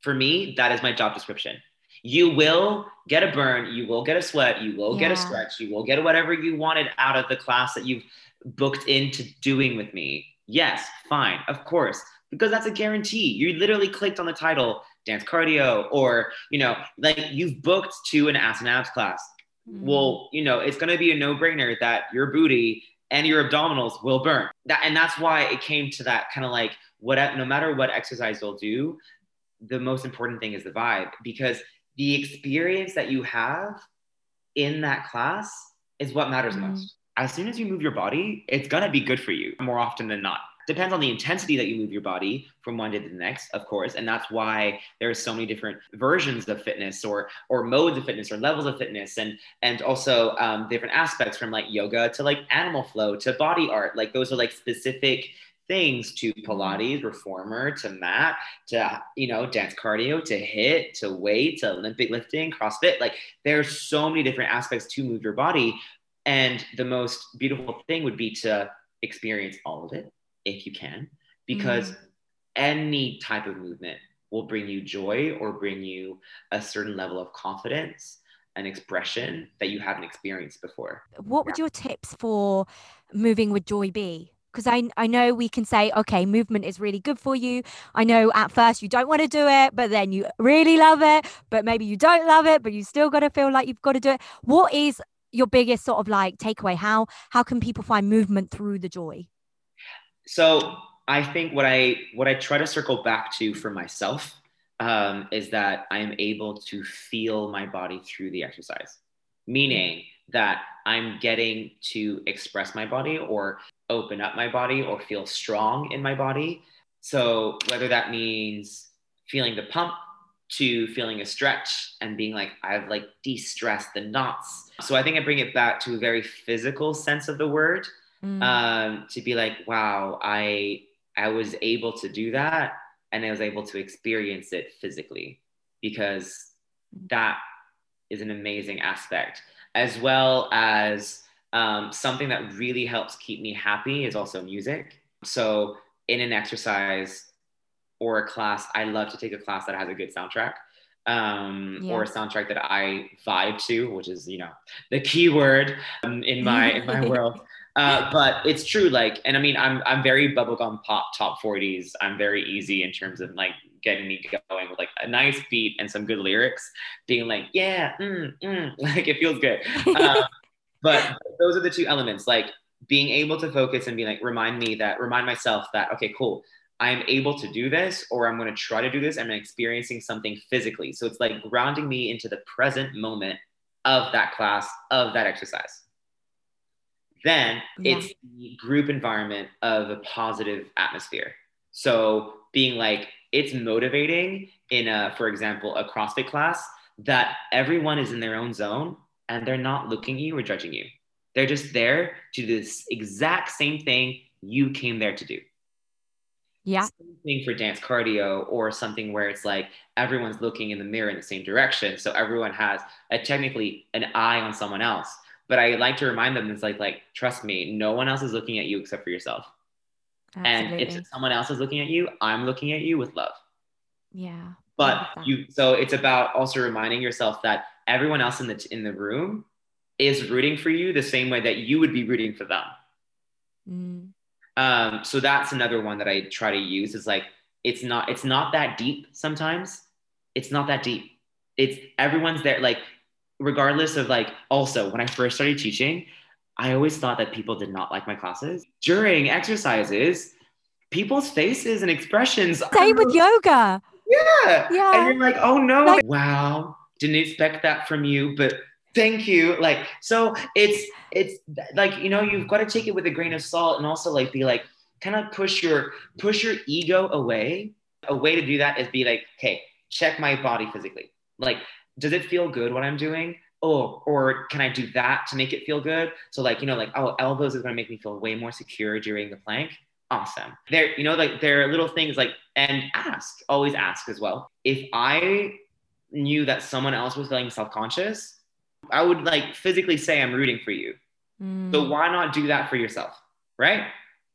for me that is my job description you will get a burn you will get a sweat you will yeah. get a stretch you will get whatever you wanted out of the class that you've booked into doing with me Yes, fine, of course, because that's a guarantee. You literally clicked on the title dance cardio, or you know, like you've booked to an ass and abs class. Mm. Well, you know, it's gonna be a no-brainer that your booty and your abdominals will burn. That and that's why it came to that kind of like what no matter what exercise you'll do, the most important thing is the vibe because the experience that you have in that class is what matters mm. most as soon as you move your body, it's gonna be good for you more often than not. Depends on the intensity that you move your body from one day to the next, of course, and that's why there are so many different versions of fitness or or modes of fitness or levels of fitness, and and also um, different aspects from like yoga to like animal flow to body art. Like those are like specific things to Pilates, reformer, to mat, to you know, dance cardio, to HIIT, to weight, to Olympic lifting, CrossFit. Like there's so many different aspects to move your body, and the most beautiful thing would be to experience all of it if you can, because mm-hmm. any type of movement will bring you joy or bring you a certain level of confidence and expression that you haven't experienced before.
What would your tips for moving with joy be? Because I, I know we can say, okay, movement is really good for you. I know at first you don't want to do it, but then you really love it, but maybe you don't love it, but you still got to feel like you've got to do it. What is your biggest sort of like takeaway? How how can people find movement through the joy?
So I think what I what I try to circle back to for myself um, is that I am able to feel my body through the exercise, meaning that I'm getting to express my body or open up my body or feel strong in my body. So whether that means feeling the pump to feeling a stretch and being like, I've like de stressed the knots. So I think I bring it back to a very physical sense of the word mm. um, to be like, wow, I, I was able to do that and I was able to experience it physically because that is an amazing aspect, as well as um, something that really helps keep me happy is also music. So in an exercise, or a class. I love to take a class that has a good soundtrack. Um, yeah. or a soundtrack that I vibe to, which is, you know, the key word um, in my in my world. uh, but it's true. Like, and I mean, I'm I'm very bubblegum pop top 40s. I'm very easy in terms of like getting me going with like a nice beat and some good lyrics, being like, yeah, mm, mm, like it feels good. Um, but those are the two elements, like being able to focus and be like, remind me that, remind myself that, okay, cool. I'm able to do this, or I'm going to try to do this. I'm experiencing something physically. So it's like grounding me into the present moment of that class, of that exercise. Then yeah. it's the group environment of a positive atmosphere. So being like, it's motivating in a, for example, a CrossFit class that everyone is in their own zone and they're not looking at you or judging you. They're just there to do this exact same thing you came there to do.
Yeah.
Same thing for dance cardio or something where it's like everyone's looking in the mirror in the same direction. So everyone has a technically an eye on someone else. But I like to remind them it's like like trust me, no one else is looking at you except for yourself. Absolutely. And if someone else is looking at you, I'm looking at you with love.
Yeah.
But you so it's about also reminding yourself that everyone else in the in the room is rooting for you the same way that you would be rooting for them. Mm. Um, so that's another one that I try to use is like it's not it's not that deep sometimes. It's not that deep. It's everyone's there like regardless of like also when I first started teaching, I always thought that people did not like my classes. During exercises, people's faces and expressions.
Same with yoga.
Yeah. Yeah. And you're like, oh no. Like, wow. Didn't expect that from you, but thank you. Like, so it's it's like, you know, you've got to take it with a grain of salt and also like be like, kind of push your push your ego away. A way to do that is be like, okay, check my body physically. Like, does it feel good what I'm doing? oh, or can I do that to make it feel good? So like, you know, like, oh, elbows is going to make me feel way more secure during the plank. Awesome. There, you know, like there are little things like, and ask, always ask as well. If I knew that someone else was feeling self-conscious, I would like physically say, I'm rooting for you. Mm. So why not do that for yourself? Right.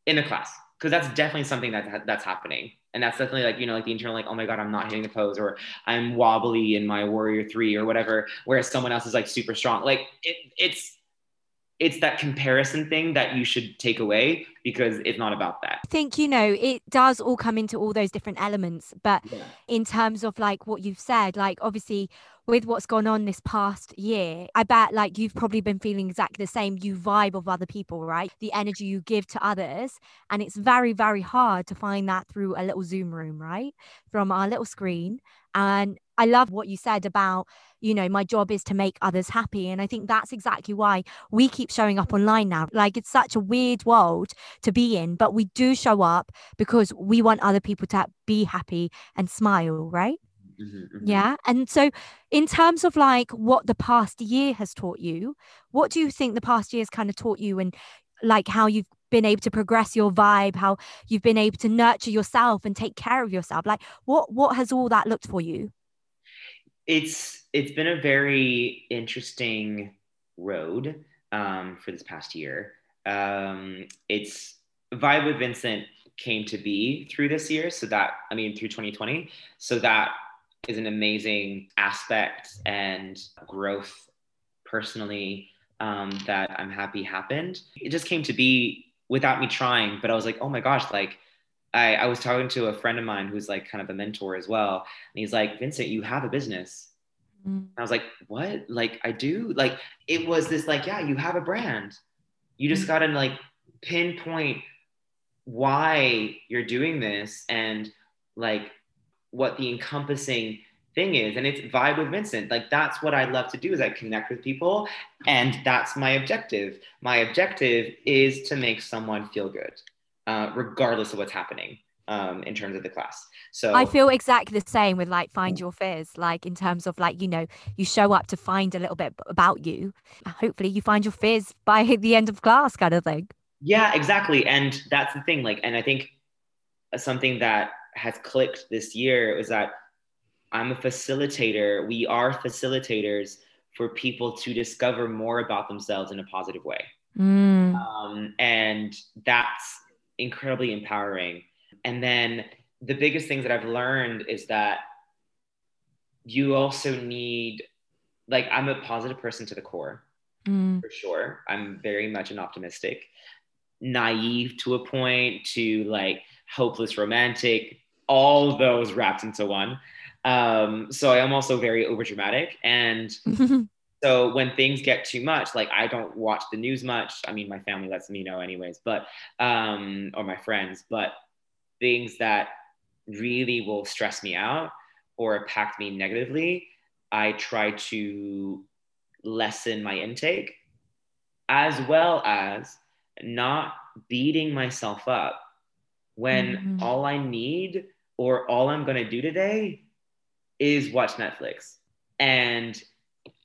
In the class. Cause that's definitely something that that's happening and that's definitely like you know like the internal like oh my god i'm not hitting the pose or i'm wobbly in my warrior three or whatever whereas someone else is like super strong like it, it's it's that comparison thing that you should take away because it's not about that.
I think, you know, it does all come into all those different elements. But yeah. in terms of like what you've said, like obviously with what's gone on this past year, I bet like you've probably been feeling exactly the same. You vibe of other people, right? The energy you give to others. And it's very, very hard to find that through a little Zoom room, right? From our little screen. And I love what you said about, you know, my job is to make others happy. And I think that's exactly why we keep showing up online now. Like it's such a weird world to be in, but we do show up because we want other people to be happy and smile, right? Mm-hmm, mm-hmm. Yeah. And so, in terms of like what the past year has taught you, what do you think the past year has kind of taught you and like how you've been able to progress your vibe, how you've been able to nurture yourself and take care of yourself? Like, what what has all that looked for you?
It's it's been a very interesting road um, for this past year. Um, it's Vibe with Vincent came to be through this year. So that, I mean, through 2020. So that is an amazing aspect and growth personally um, that I'm happy happened. It just came to be without me trying, but I was like, oh my gosh, like I, I was talking to a friend of mine who's like kind of a mentor as well. And he's like, Vincent, you have a business. Mm. I was like, what? Like, I do? Like, it was this, like, yeah, you have a brand. You just mm. got to like pinpoint why you're doing this and like what the encompassing thing is and it's vibe with vincent like that's what i love to do is i connect with people and that's my objective my objective is to make someone feel good uh, regardless of what's happening um, in terms of the class so
i feel exactly the same with like find your fizz like in terms of like you know you show up to find a little bit about you hopefully you find your fizz by the end of class kind of thing
yeah exactly and that's the thing like and i think something that has clicked this year is that I'm a facilitator. We are facilitators for people to discover more about themselves in a positive way. Mm. Um, and that's incredibly empowering. And then the biggest things that I've learned is that you also need, like, I'm a positive person to the core.
mm.
for sure. I'm very much an optimistic, naive to a point, to like hopeless romantic, all those wrapped into one. Um, so I am also very overdramatic. And so when things get too much, like I don't watch the news much. I mean, my family lets me know anyways, but, um, or my friends, but things that really will stress me out or impact me negatively, I try to lessen my intake as well as not beating myself up when mm-hmm. all I need or all I'm going to do today is watch Netflix. And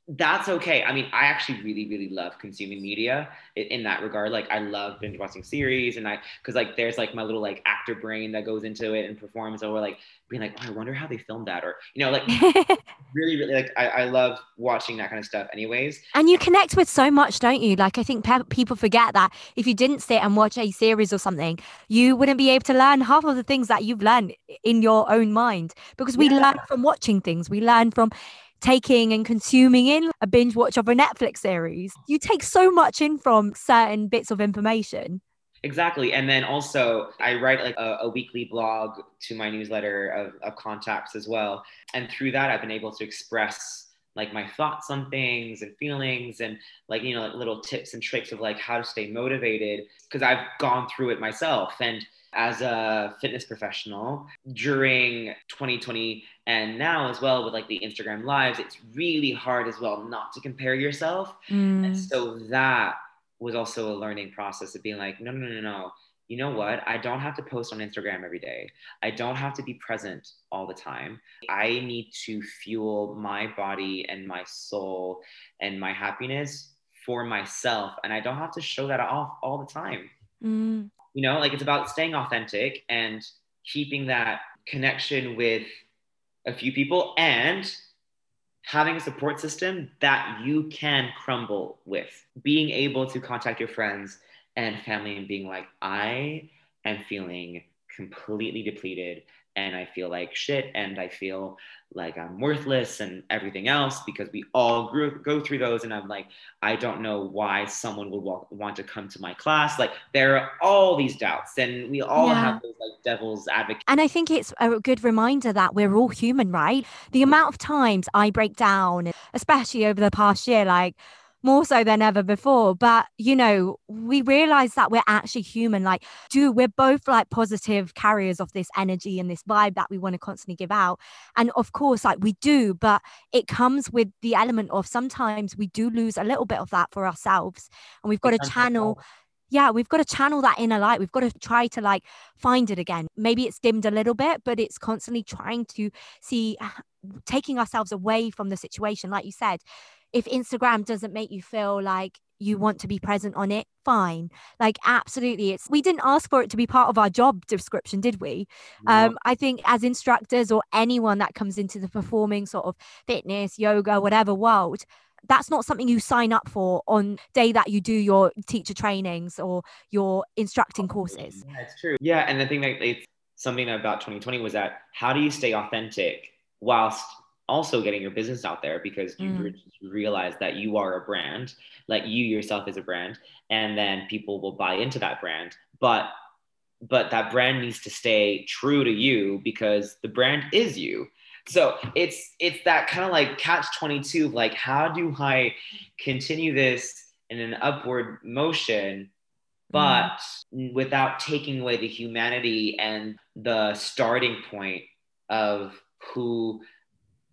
that's okay. I mean, I actually really, really love consuming media in, in that regard. Like, I love mm-hmm. binge watching series, and I, because like, there's like my little like actor brain that goes into it and performs, or like being like, oh, I wonder how they filmed that, or you know, like really, really like I, I love watching that kind of stuff, anyways.
And you connect with so much, don't you? Like, I think pe- people forget that if you didn't sit and watch a series or something, you wouldn't be able to learn half of the things that you've learned in your own mind because we yeah. learn from watching things. We learn from taking and consuming in a binge watch of a Netflix series. You take so much in from certain bits of information.
Exactly. And then also, I write like a, a, weekly blog to my newsletter of, of contacts as well. And through that, I've been able to express like my thoughts on things and feelings and like you know like little tips and tricks of like how to stay motivated because I've gone through it myself and as a fitness professional during 2020 and now as well with like the Instagram lives, it's really hard as well not to compare yourself. Mm. And so that was also a learning process of being like, no, no, no, no. You know what? I don't have to post on Instagram every day. I don't have to be present all the time. I need to fuel my body and my soul and my happiness for myself. And I don't have to show that off all the time. Mm you know like it's about staying authentic and keeping that connection with a few people and having a support system that you can crumble with. Being able to contact your friends and family and being like i am feeling completely depleted and I feel like shit and I feel like I'm worthless and everything else because we all grew, go through those. And I'm like, I don't know why someone would walk, want to come to my class. Like there are all these doubts and we all yeah. have those like devil's advocate.
And I think it's a good reminder that we're all human, right? The amount of times I break down, especially over the past year, like, more so than ever before. But, you know, we realize that we're actually human. Like, do we're both like positive carriers of this energy and this vibe that we want to constantly give out. And of course, like we do, but it comes with the element of sometimes we do lose a little bit of that for ourselves. And we've got to channel yeah, we've got to channel that inner light. We've got to try to like find it again. Maybe it's dimmed a little bit, but it's constantly trying to see, taking ourselves away from the situation. Like you said, if Instagram doesn't make you feel like you want to be present on it, fine. Like, absolutely. It's we didn't ask for it to be part of our job description, did we? No. Um, I think as instructors or anyone that comes into the performing sort of fitness, yoga, whatever world, that's not something you sign up for on day that you do your teacher trainings or your instructing courses.
Yeah, it's true. Yeah, and the thing that it's something about 2020 was that how do you stay authentic whilst also getting your business out there because you mm. realize that you are a brand, like you yourself is a brand, and then people will buy into that brand. But but that brand needs to stay true to you because the brand is you. So it's it's that kind of like catch 22 of like how do I continue this in an upward motion but mm. without taking away the humanity and the starting point of who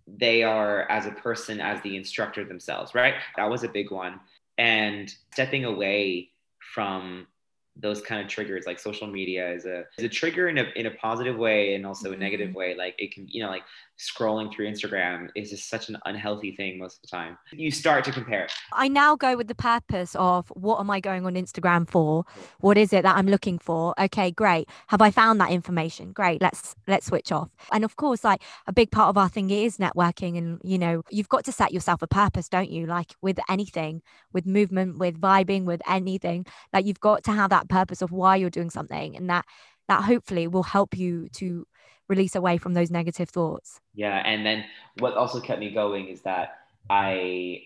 they are as a person as the instructor themselves right that was a big one and stepping away from those kind of triggers like social media is a is a trigger in a in a positive way and also mm-hmm. a negative mm-hmm. way like it can you know like scrolling through Instagram is just such an unhealthy thing most of the time. You start to compare
I now go with the purpose of what am I going on Instagram for? What is it that I'm looking for? Okay great. Have I found that information? Great let's let's switch off. And of course like a big part of our thing is networking and you know you've got to set yourself a purpose don't you? Like with anything with movement with vibing with anything like you've got to have that purpose of why you're doing something and that that hopefully will help you to release away from those negative thoughts
yeah and then what also kept me going is that i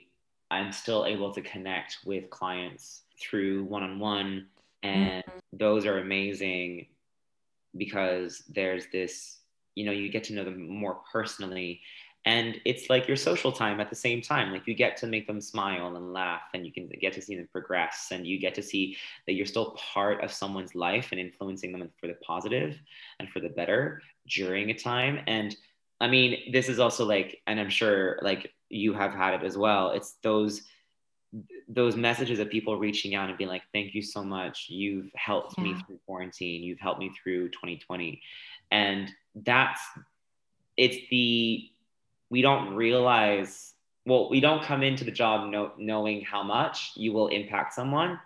I'm still able to connect with clients through one on one. And mm-hmm. those are amazing because there's this, you know, you get to know them more personally. And it's like your social time at the same time. Like you get to make them smile and laugh, and you can get to see them progress, and you get to see that you're still part of someone's life and influencing them for the positive and for the better during a time. And I mean, this is also like, and I'm sure like you have had it as well. It's those those messages of people reaching out and being like, "Thank you so much. You've helped yeah. me through quarantine. You've helped me through 2020," and that's it's the we don't realize. Well, we don't come into the job know, knowing how much you will impact someone,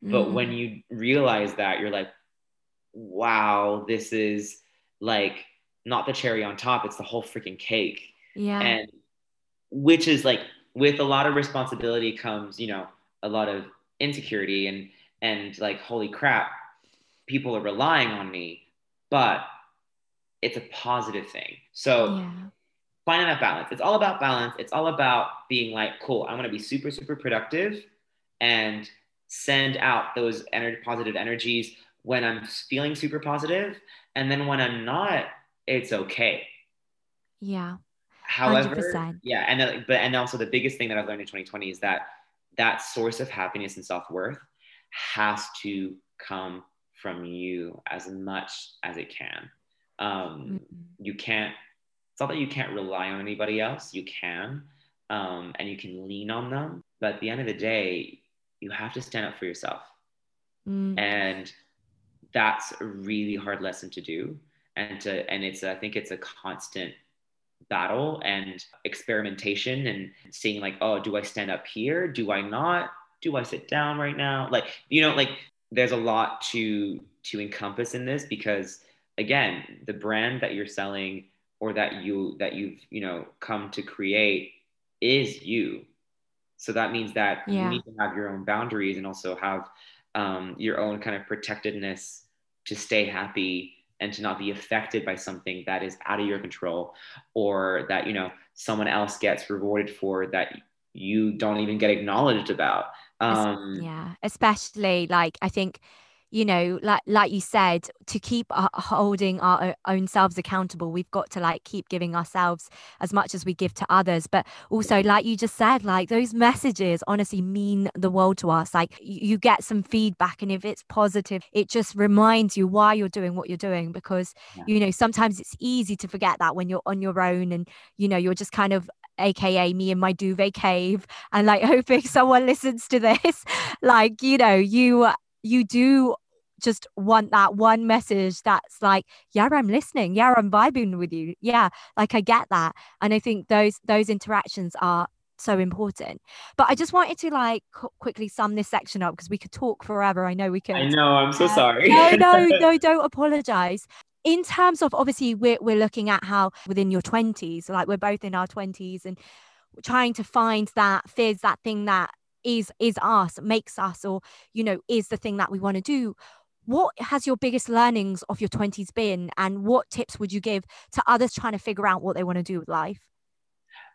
but mm. when you realize that, you're like, "Wow, this is like." not the cherry on top it's the whole freaking cake
yeah
and which is like with a lot of responsibility comes you know a lot of insecurity and and like holy crap people are relying on me but it's a positive thing so yeah. finding that balance it's all about balance it's all about being like cool i'm to be super super productive and send out those energy positive energies when i'm feeling super positive and then when i'm not it's okay.
Yeah.
However, 100%. yeah, and uh, but and also the biggest thing that I've learned in 2020 is that that source of happiness and self worth has to come from you as much as it can. Um, mm-hmm. You can't. It's not that you can't rely on anybody else. You can, um, and you can lean on them. But at the end of the day, you have to stand up for yourself, mm. and that's a really hard lesson to do and to and it's i think it's a constant battle and experimentation and seeing like oh do i stand up here? Do i not? Do i sit down right now? Like you know like there's a lot to to encompass in this because again the brand that you're selling or that you that you've you know come to create is you. So that means that yeah. you need to have your own boundaries and also have um, your own kind of protectedness to stay happy and to not be affected by something that is out of your control or that you know someone else gets rewarded for that you don't even get acknowledged about. Um
yeah especially like i think you know like like you said to keep uh, holding our own selves accountable we've got to like keep giving ourselves as much as we give to others. But also like you just said like those messages honestly mean the world to us. Like you get some feedback and if it's positive it just reminds you why you're doing what you're doing because yeah. you know sometimes it's easy to forget that when you're on your own and you know you're just kind of aka me in my duvet cave and like hoping someone listens to this. Like you know you you do just want that one message that's like yeah i'm listening. Yeah i'm vibing with you. Yeah like i get that. And i think those those interactions are so important. But i just wanted to like qu- quickly sum this section up because we could talk forever. I know we can
i know. I'm so uh, sorry.
No no no don't apologize. In terms of obviously we're, we're looking at how within your 20s like we're both in our 20s and trying to find that fizz that thing that is is us makes us or you know is the thing that we want to do what has your biggest learnings of your 20s been and what tips would you give to others trying to figure out what they want to do with life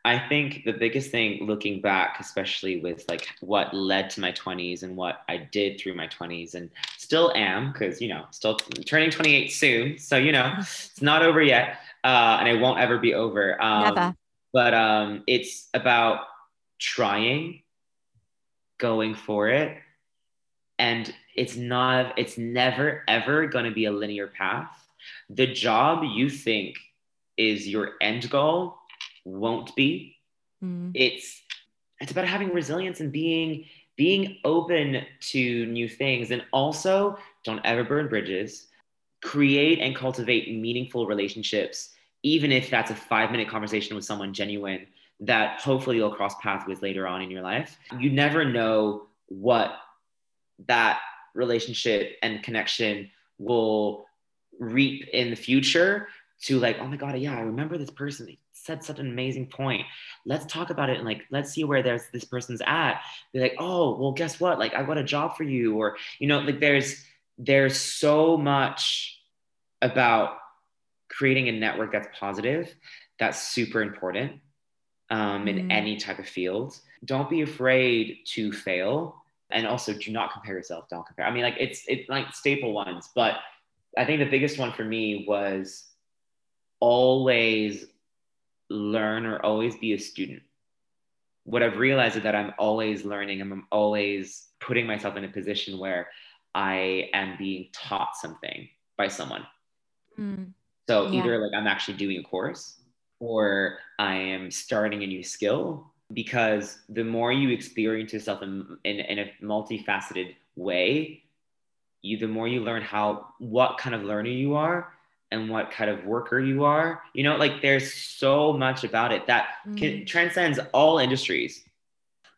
I think the biggest thing looking back, especially with like what led to my 20s and what I did through my 20s and still am, because, you know, still turning 28 soon. So, you know, it's not over yet uh, and it won't ever be over.
Um, Never.
But um, it's about trying, going for it. And it's not, it's never, ever going to be a linear path. The job you think is your end goal won't be. Mm. It's, it's about having resilience and being, being open to new things. And also, don't ever burn bridges. Create and cultivate meaningful relationships, even if that's a five minute conversation with someone genuine that hopefully you'll cross paths with later on in your life. You never know what that relationship and connection will reap in the future to like oh my god yeah i remember this person. They said such an amazing point. Let's talk about it and like let's see where there's this person's at. Be like oh well guess what? Like i got a job for you or you know like there's there's so much about creating a network that's positive that's super important um, in mm. any type of field. Don't be afraid to fail. And also do not compare yourself. Don't compare. I mean like it's it's like staple ones. But i think the biggest one for me was always learn or always be a student. What i've realized is that i'm always learning and i'm always putting myself in a position where i am being taught something by someone.
Mm.
so
Yeah.
either like i'm actually doing a course or i am starting a new skill because the more you experience yourself in, in, in a multifaceted way you the more you learn how what kind of learner you are and what kind of worker you are you know like there's so much about it that can,
Mm.
transcends all industries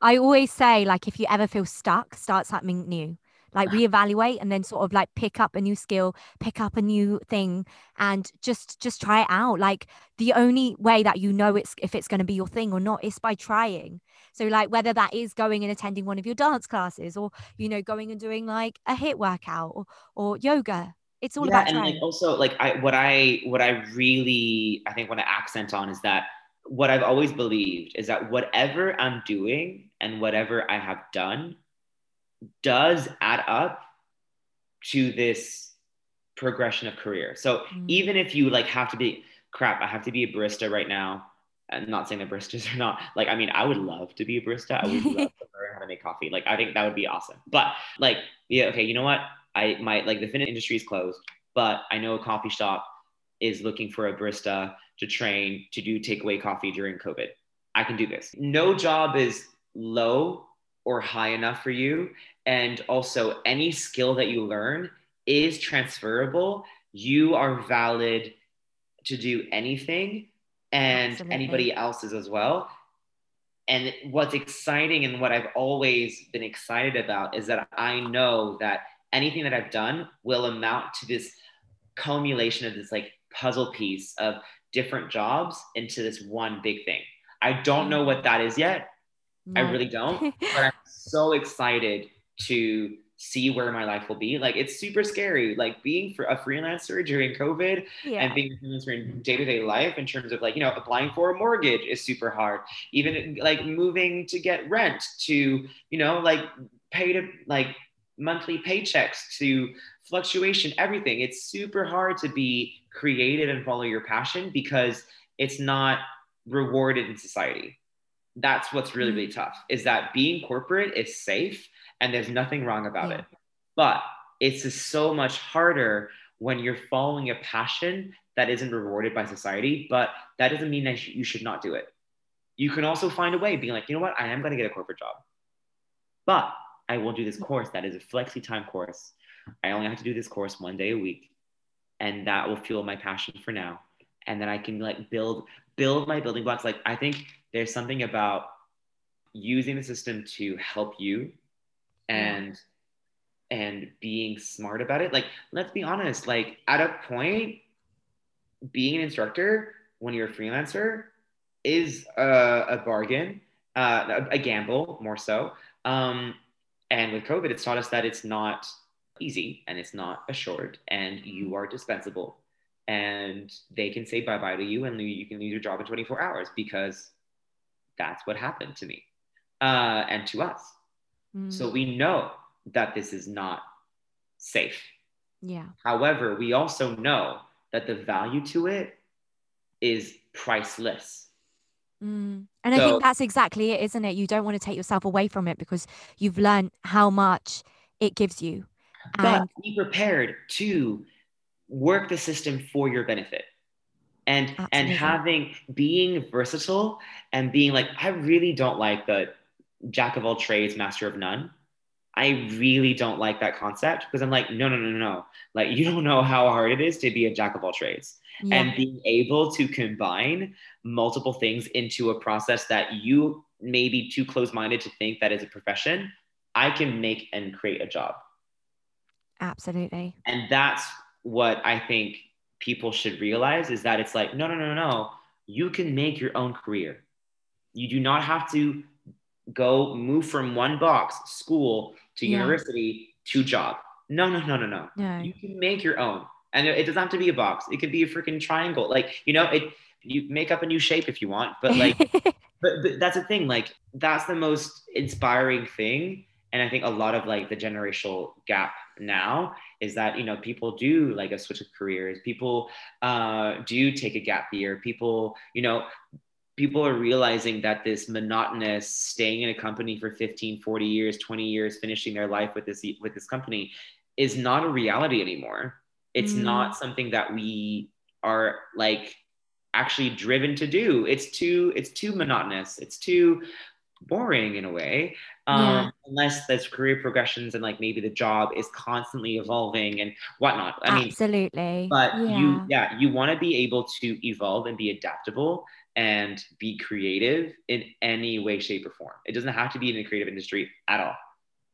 I always say, like, if you ever feel stuck, start something new. Like, reevaluate and then sort of like pick up a new skill, pick up a new thing, and just just try it out. Like, the only way that you know it's if it's going to be your thing or not is by trying. So, like, whether that is going and attending one of your dance classes, or you know, going and doing like a HIIT workout or or yoga. It's all
yeah
about
and
trying.
like also like i what i what i really i think want to accent on is that what i've always believed is that whatever i'm doing and whatever i have done does add up to this progression of career. So
Mm.
even if you like have to be crap i have to be a barista right now i'm not saying that baristas are not like i mean i would love to be a barista. I would love to learn how to make coffee. Like i think that would be awesome. But like yeah okay you know what? I might like the fitness industry is closed but i know a coffee shop is looking for a barista to train to do takeaway coffee during covid. I can do this. No job is low or high enough for you and also any skill that you learn is transferable you are valid to do anything and
Absolutely.
anybody else's as well and what's exciting and what I've always been excited about is that I know that anything that I've done will amount to this culmination of this like puzzle piece of different jobs into this one big thing. I don't know what that is yet. I really don't, but I'm so excited to see where my life will be. Like it's super scary, like being for a freelancer during COVID
yeah.
and being a freelancer in day-to-day life in terms of like you know applying for a mortgage is super hard even like moving to get rent to you know like pay to like monthly paychecks to fluctuation everything it's super hard to be creative and follow your passion because it's not rewarded in society that's what's really really mm-hmm. tough is that being corporate is safe and there's nothing wrong about
Yeah.
it but it's just so much harder when you're following a passion that isn't rewarded by society, but that doesn't mean that you should not do it. You can also find a way being like, you know what, I am going to get a corporate job, but I will do this course that is a flexi time course. I only have to do this course one day a week, and that will fuel my passion for now. And then I can like build build my building blocks. Like I think there's something about using the system to help you and and being smart about it. Like, let's be honest, like at a point, being an instructor when you're a freelancer is a, a bargain, uh, a, gamble more so. Um, and with COVID, it's taught us that it's not easy and it's not assured, and you are dispensable. And they can say bye bye to you, and you can lose your job in 24 hours because that's what happened to me uh, and to us.
Mm.
So we know that this is not safe.
yeah.
However, we also know that the value to it is priceless.
Mm. And I think that's exactly it, isn't it? You don't want to take yourself away from it because you've learned how much it gives you.
But
And
be prepared to work the system for your benefit. And and having being versatile and being like, I really don't like the jack of all trades, master of none. I really don't like that concept because I'm like, no, no, no, no, no. Like you don't know how hard it is to be a jack of all trades.
yeah,
and being able to combine multiple things into a process that you may be too close-minded to think that is a profession i can make and create a job
absolutely.
and that's what i think people should realize is that it's like no no no no you can make your own career. You do not have to go move from one box school to
Yeah.
university to job. No no no no no.
No.
you can make your own. And it doesn't have to be a box. It could be a freaking triangle. Like you know it you make up a new shape if you want but like but, but that's the thing. Like that's the most inspiring thing. And i think a lot of like the generational gap now is that you know people do like a switch of careers. People uh, do take a gap year. People you know people are realizing that this monotonous staying in a company for 15 40 years 20 years finishing their life with this with this company is not a reality anymore. It's mm. not something that we are like actually driven to do. It's too it's too monotonous. It's too boring in a way um, yeah. unless there's career progressions and like maybe the job is constantly evolving and whatnot
i mean absolutely
but yeah. you yeah you want to be able to evolve and be adaptable and be creative in any way shape or form it doesn't have to be in the creative industry at all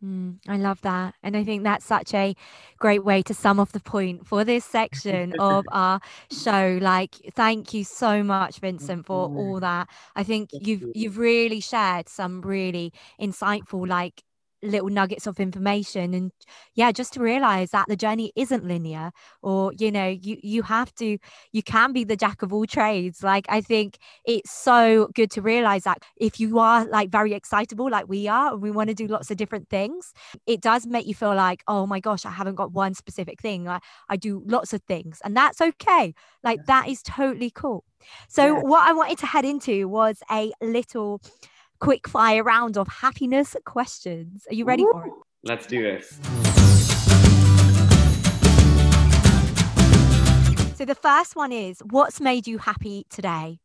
Mm, I love that. And I think that's such a great way to sum off the point for this section of our show. Like, thank you so much, Vincent, for all that. I think you've you've really shared some really insightful like little nuggets of information and yeah just to realize that the journey isn't linear or you know you you have to you can be the jack of all trades. Like i think it's so good to realize that if you are like very excitable like we are and we want to do lots of different things it does make you feel like oh my gosh i haven't got one specific thing. I, I do lots of things. And that's okay. Like that is totally cool. So what i wanted to head into was a little quick fire round of happiness questions. Are you ready Ooh, for it?
Let's do this.
So the first one is what's made you happy today?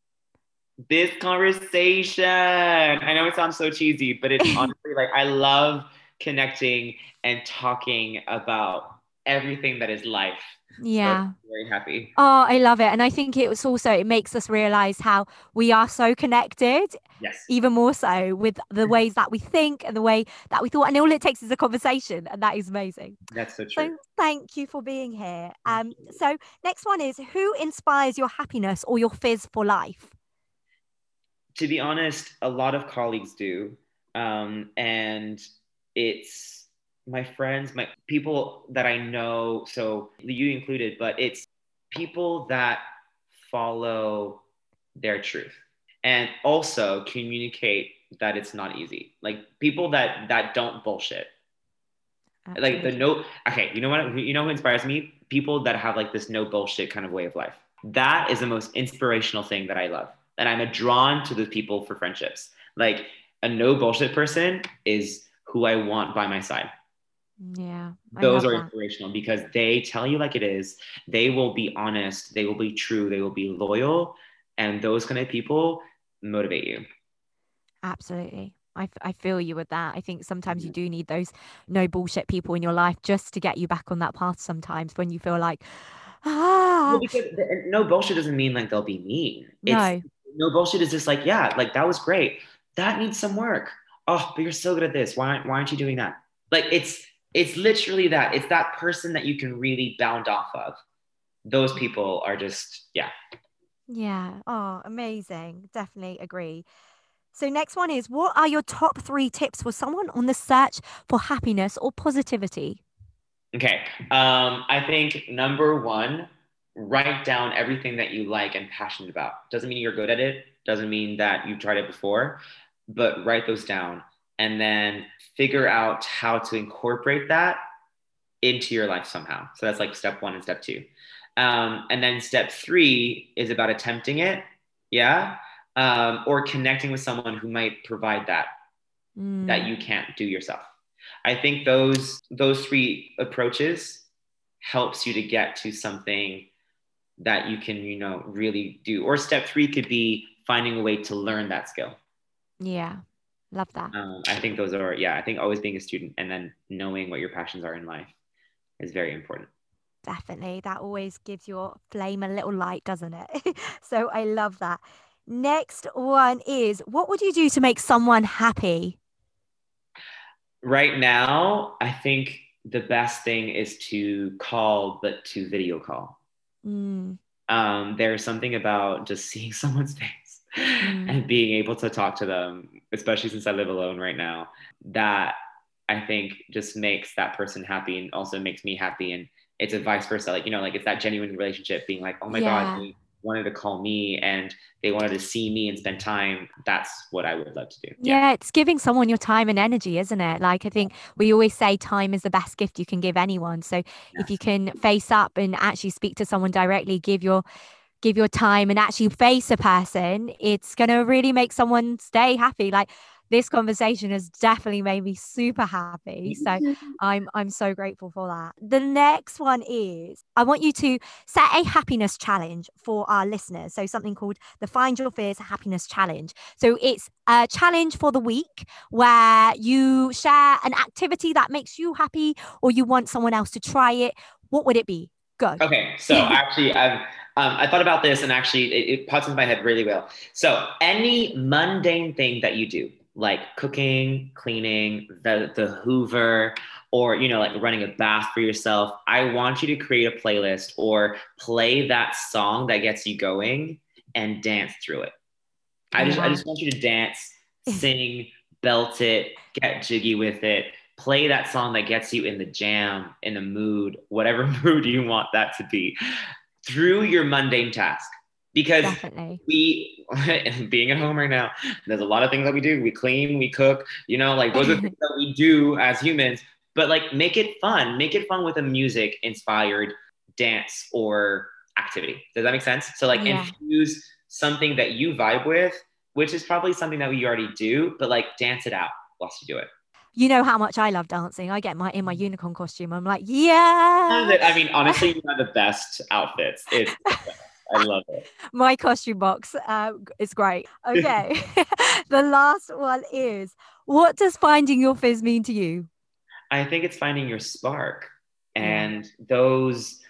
This conversation. I know it sounds so cheesy, but it's honestly like I love connecting and talking about everything that is life
yeah.
so very happy.
Oh i love it and i think it was also it makes us realize how we are so connected
yes.
even more so with the ways that we think and the way that we thought and all it takes is a conversation and that is amazing.
That's so true.
so thank you for being here. Um so next one is who inspires your happiness or your fizz for life?
To be honest a lot of colleagues do um and it's my friends, my people that I know, so you included, but it's people that follow their truth and also communicate that it's not easy. Like people that that don't bullshit. Absolutely. Like the no okay, you know what you know who inspires me? People that have like this no bullshit kind of way of life. That is the most inspirational thing that I love. And I'm drawn to those people for friendships. Like a no bullshit person is who I want by my side.
Yeah.
Those are that. inspirational because they tell you like it is. They will be honest, they will be true, they will be loyal. And those kind of people motivate you.
Absolutely. I, I feel you with that. I think sometimes you mm-hmm. do need those no bullshit people in your life just to get you back on that path sometimes when you feel like, ah.
Well, because no bullshit doesn't mean like they'll be mean. It's, no. No bullshit is just like, yeah, like that was great. That needs some work. Oh, but you're so good at this. Why, why aren't you doing that? Like it's, it's literally that it's that person that you can really bound off of. Those people are just yeah.
Yeah. Oh amazing. Definitely agree. So next one is what are your top three tips for someone on the search for happiness or positivity?
Okay um i think number one write down everything that you like and passionate about. Doesn't mean you're good at it. Doesn't mean that you've tried it before but write those down and then figure out how to incorporate that into your life somehow. So that's like step one and step two. Um, and then step three is about attempting it. Yeah. Um, or connecting with someone who might provide that mm. that you can't do yourself. I think those those three approaches helps you to get to something that you can, you know, really do. Or step three could be finding a way to learn that skill.
Yeah. Love that.
Um, I think those are, yeah, I think always being a student and then knowing what your passions are in life is very important.
Definitely. That always gives your flame a little light, doesn't it? so I love that. Next one is what would you do to make someone happy?
Right now, I think the best thing is to call, but to video call. Mm. Um, there's something about just seeing someone's face mm. and being able to talk to them, especially since I live alone right now, that I think just makes that person happy and also makes me happy. And it's a vice versa. Like, you know, like it's that genuine relationship being like, oh my yeah. God, they wanted to call me and they wanted to see me and spend time, that's what I would love to do.
Yeah. yeah. it's giving someone your time and energy, isn't it? Like I think we always say time is the best gift you can give anyone. So yes. if you can face up and actually speak to someone directly, give your give your time and actually face a person, it's going to really make someone stay happy. Like this conversation has definitely made me super happy. So I'm I'm so grateful for that. The next one is I want you to set a happiness challenge for our listeners. So something called the Find Your Fizz Happiness Challenge. So it's a challenge for the week where you share an activity that makes you happy or you want someone else to try it. What would it be? Go.
Okay, so actually, I've um, I thought about this, and actually, it, it pops into my head really well. So, any mundane thing that you do, like cooking, cleaning, the, the Hoover, or you know, like running a bath for yourself, I want you to create a playlist or play that song that gets you going and dance through it. I just, I just want you to dance, sing, belt it, get jiggy with it. Play that song that gets you in the jam, in the mood, whatever mood you want that to be, through your mundane task. Because Definitely. we being at home right now there's a lot of things that we do. We clean we cook you know like those are things that we do as humans. But like make it fun. Make it fun with a music inspired dance or activity. Does that make sense? So like yeah. infuse something that you vibe with which is probably something that we already do but like dance it out whilst you do it
you know how much I love dancing. I get my in my unicorn costume. I'm like, yeah.
I mean, honestly, you have the best outfits. It's I love it.
My costume box uh, is great. Okay. the last one is what does finding your fizz mean to you?
I think it's finding your spark. And those,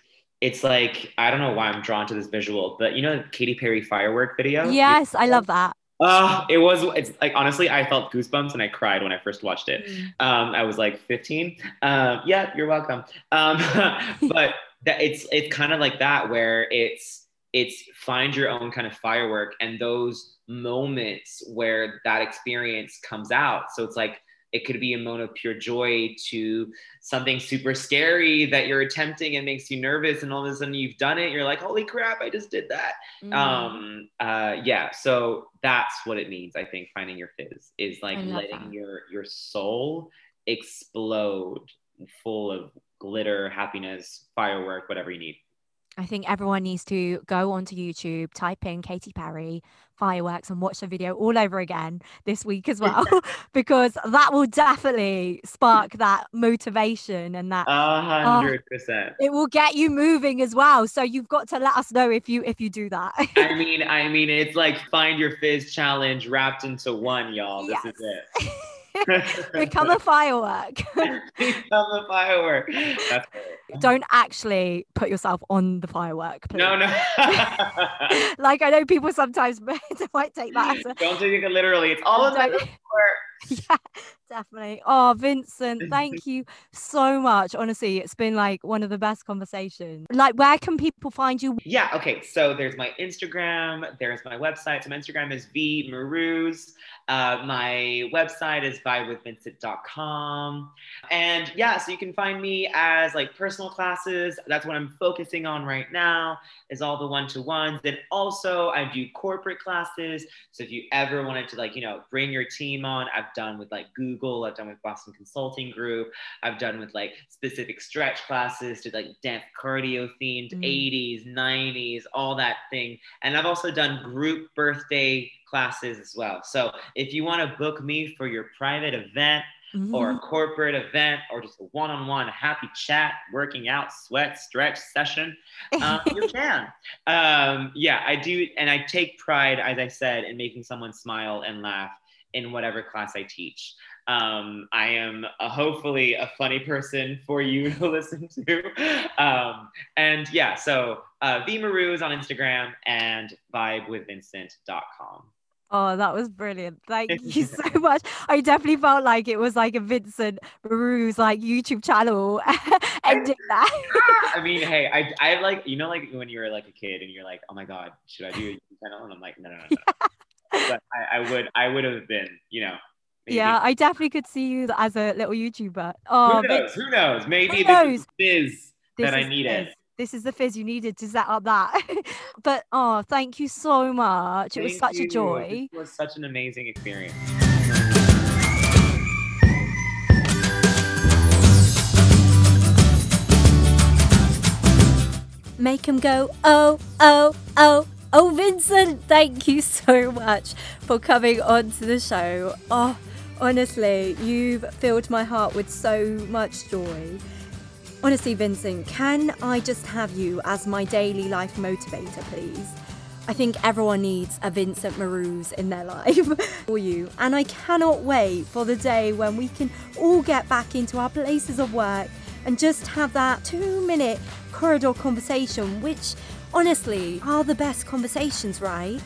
it's like, I don't know why I'm drawn to this visual, but you know, Katy Perry firework video?
Yes, I love that.
Uh, it was it's like honestly, I felt goosebumps and I cried when I first watched it. Mm. Um, I was like 15. Um, yeah, you're welcome. Um, but that it's it's kind of like that where it's it's find your own kind of firework and those moments where that experience comes out. So it's like it could be a moment of pure joy to something super scary that you're attempting and makes you nervous, and all of a sudden you've done it. You're like, "Holy crap! I just did that." Mm. Um, uh, yeah. So that's what it means. I think finding your fizz is like letting that. your your soul explode, full of glitter, happiness, firework, whatever you need.
I think everyone needs to go onto YouTube, type in Katy Perry fireworks and watch the video all over again this week as well, because that will definitely spark that motivation and that
a ah, hundred percent.
It will get you moving as well. So you've got to let us know if you if you do that.
I mean, I mean, it's like find your fizz challenge wrapped into one, y'all. This yes. is it.
Become a firework.
Become a firework.
Don't actually put yourself on the firework.
Please. No, no.
like I know people sometimes might take that.
As a, Don't take it literally. It's all a metaphor.
Yeah, definitely. Oh, Vincent, thank you so much. Honestly, it's been like one of the best conversations. Like, where can people find you?
Yeah, okay. So there's my Instagram, there's my website. So my Instagram is V Maruz. Uh, my website is vibewithvincent.com. And yeah, so you can find me as like personal classes. That's what I'm focusing on right now, is all the one-to-ones. Then also I do corporate classes. So if you ever wanted to like, you know, bring your team on, I've done with like Google, I've done with Boston Consulting Group, I've done with like specific stretch classes to like dance cardio themed mm. 80s, 90s, all that thing. And I've also done group birthday classes as well. So if you want to book me for your private event, Mm-hmm. or a mm-hmm. corporate event or just a one-on-one happy chat working out sweat stretch session um, you can um, yeah i do and i take pride as i said in making someone smile and laugh in whatever class i teach um, I am a, hopefully a funny person for you to listen to. Um, and yeah, so uh, V Maruz on Instagram and vibewithvincent.com.
Oh, that was brilliant. Thank you so much. I definitely felt like it was like a Vincent Maruz like YouTube channel ending that.
I mean, hey, I I like you know like when you were like a kid and you're like, oh my god, should I do a YouTube channel? And I'm like, no, no, no, no. Yeah. But I, I would I would have been, you know,
Maybe. Yeah, I definitely could see you as a little YouTuber. Oh,
who knows? Who knows? Maybe who knows? this is biz that I needed.
this is the fizz you needed to set up that. but oh, thank you so much. It was such
you.
a joy.
It was such an amazing experience.
Make him go, oh, oh, oh. Oh, Vincent, thank you so much for coming on to the show. Oh, honestly, you've filled my heart with so much joy. Honestly, Vincent, can I just have you as my daily life motivator, please? I think everyone needs a Vincent Marouz in their life for you. And I cannot wait for the day when we can all get back into our places of work and just have that two minute corridor conversation, which honestly are the best conversations, right?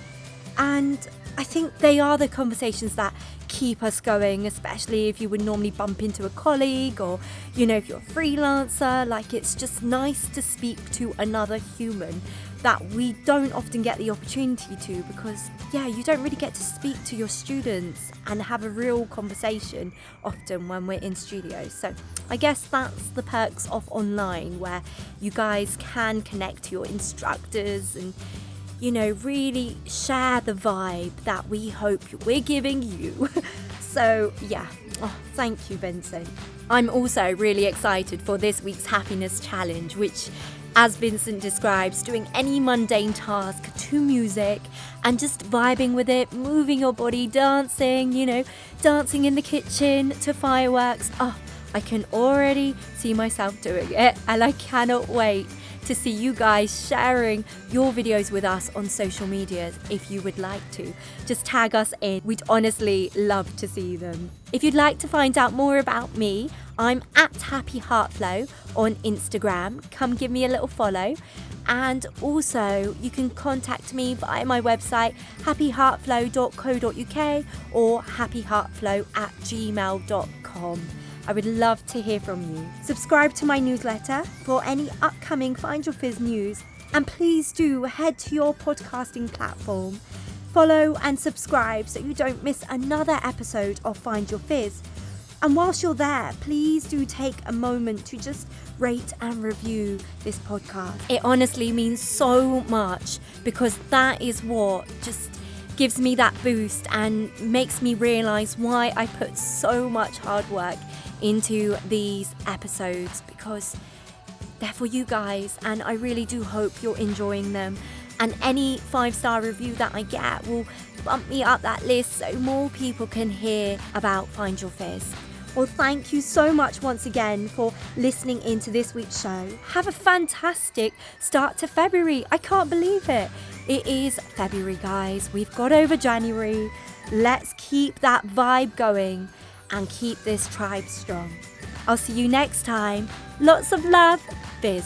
And I think they are the conversations that keep us going, especially if you would normally bump into a colleague or, you know, if you're a freelancer. Like, it's just nice to speak to another human that we don't often get the opportunity to because, yeah, you don't really get to speak to your students and have a real conversation often when we're in studios. So, I guess that's the perks of online where you guys can connect to your instructors and you know, really share the vibe that we hope we're giving you. so, yeah, oh, thank you, Vincent. I'm also really excited for this week's happiness challenge, which, as Vincent describes, doing any mundane task to music and just vibing with it, moving your body, dancing, you know, dancing in the kitchen to fireworks. Oh, I can already see myself doing it, and I cannot wait to see you guys sharing your videos with us on social medias if you would like to. Just tag us in. We'd honestly love to see them. If you'd like to find out more about me, I'm at Happy Heartflow on Instagram. Come give me a little follow. And also, you can contact me via my website, happyheartflow.co.uk or happyheartflow at gmail.com. I would love to hear from you. Subscribe to my newsletter for any upcoming Find Your Fizz news, and please do head to your podcasting platform. Follow and subscribe so you don't miss another episode of Find Your Fizz. And whilst you're there, please do take a moment to just rate and review this podcast. It honestly means so much because that is what just gives me that boost and makes me realize why I put so much hard work into these episodes because they're for you guys and I really do hope you're enjoying them. And any five star review that I get will bump me up that list so more people can hear about Find Your Fizz. Well, thank you so much once again for listening into this week's show. Have a fantastic start to February. I can't believe it. It is February, guys. We've got over January. Let's keep that vibe going and keep this tribe strong. I'll see you next time. Lots of love, Biz.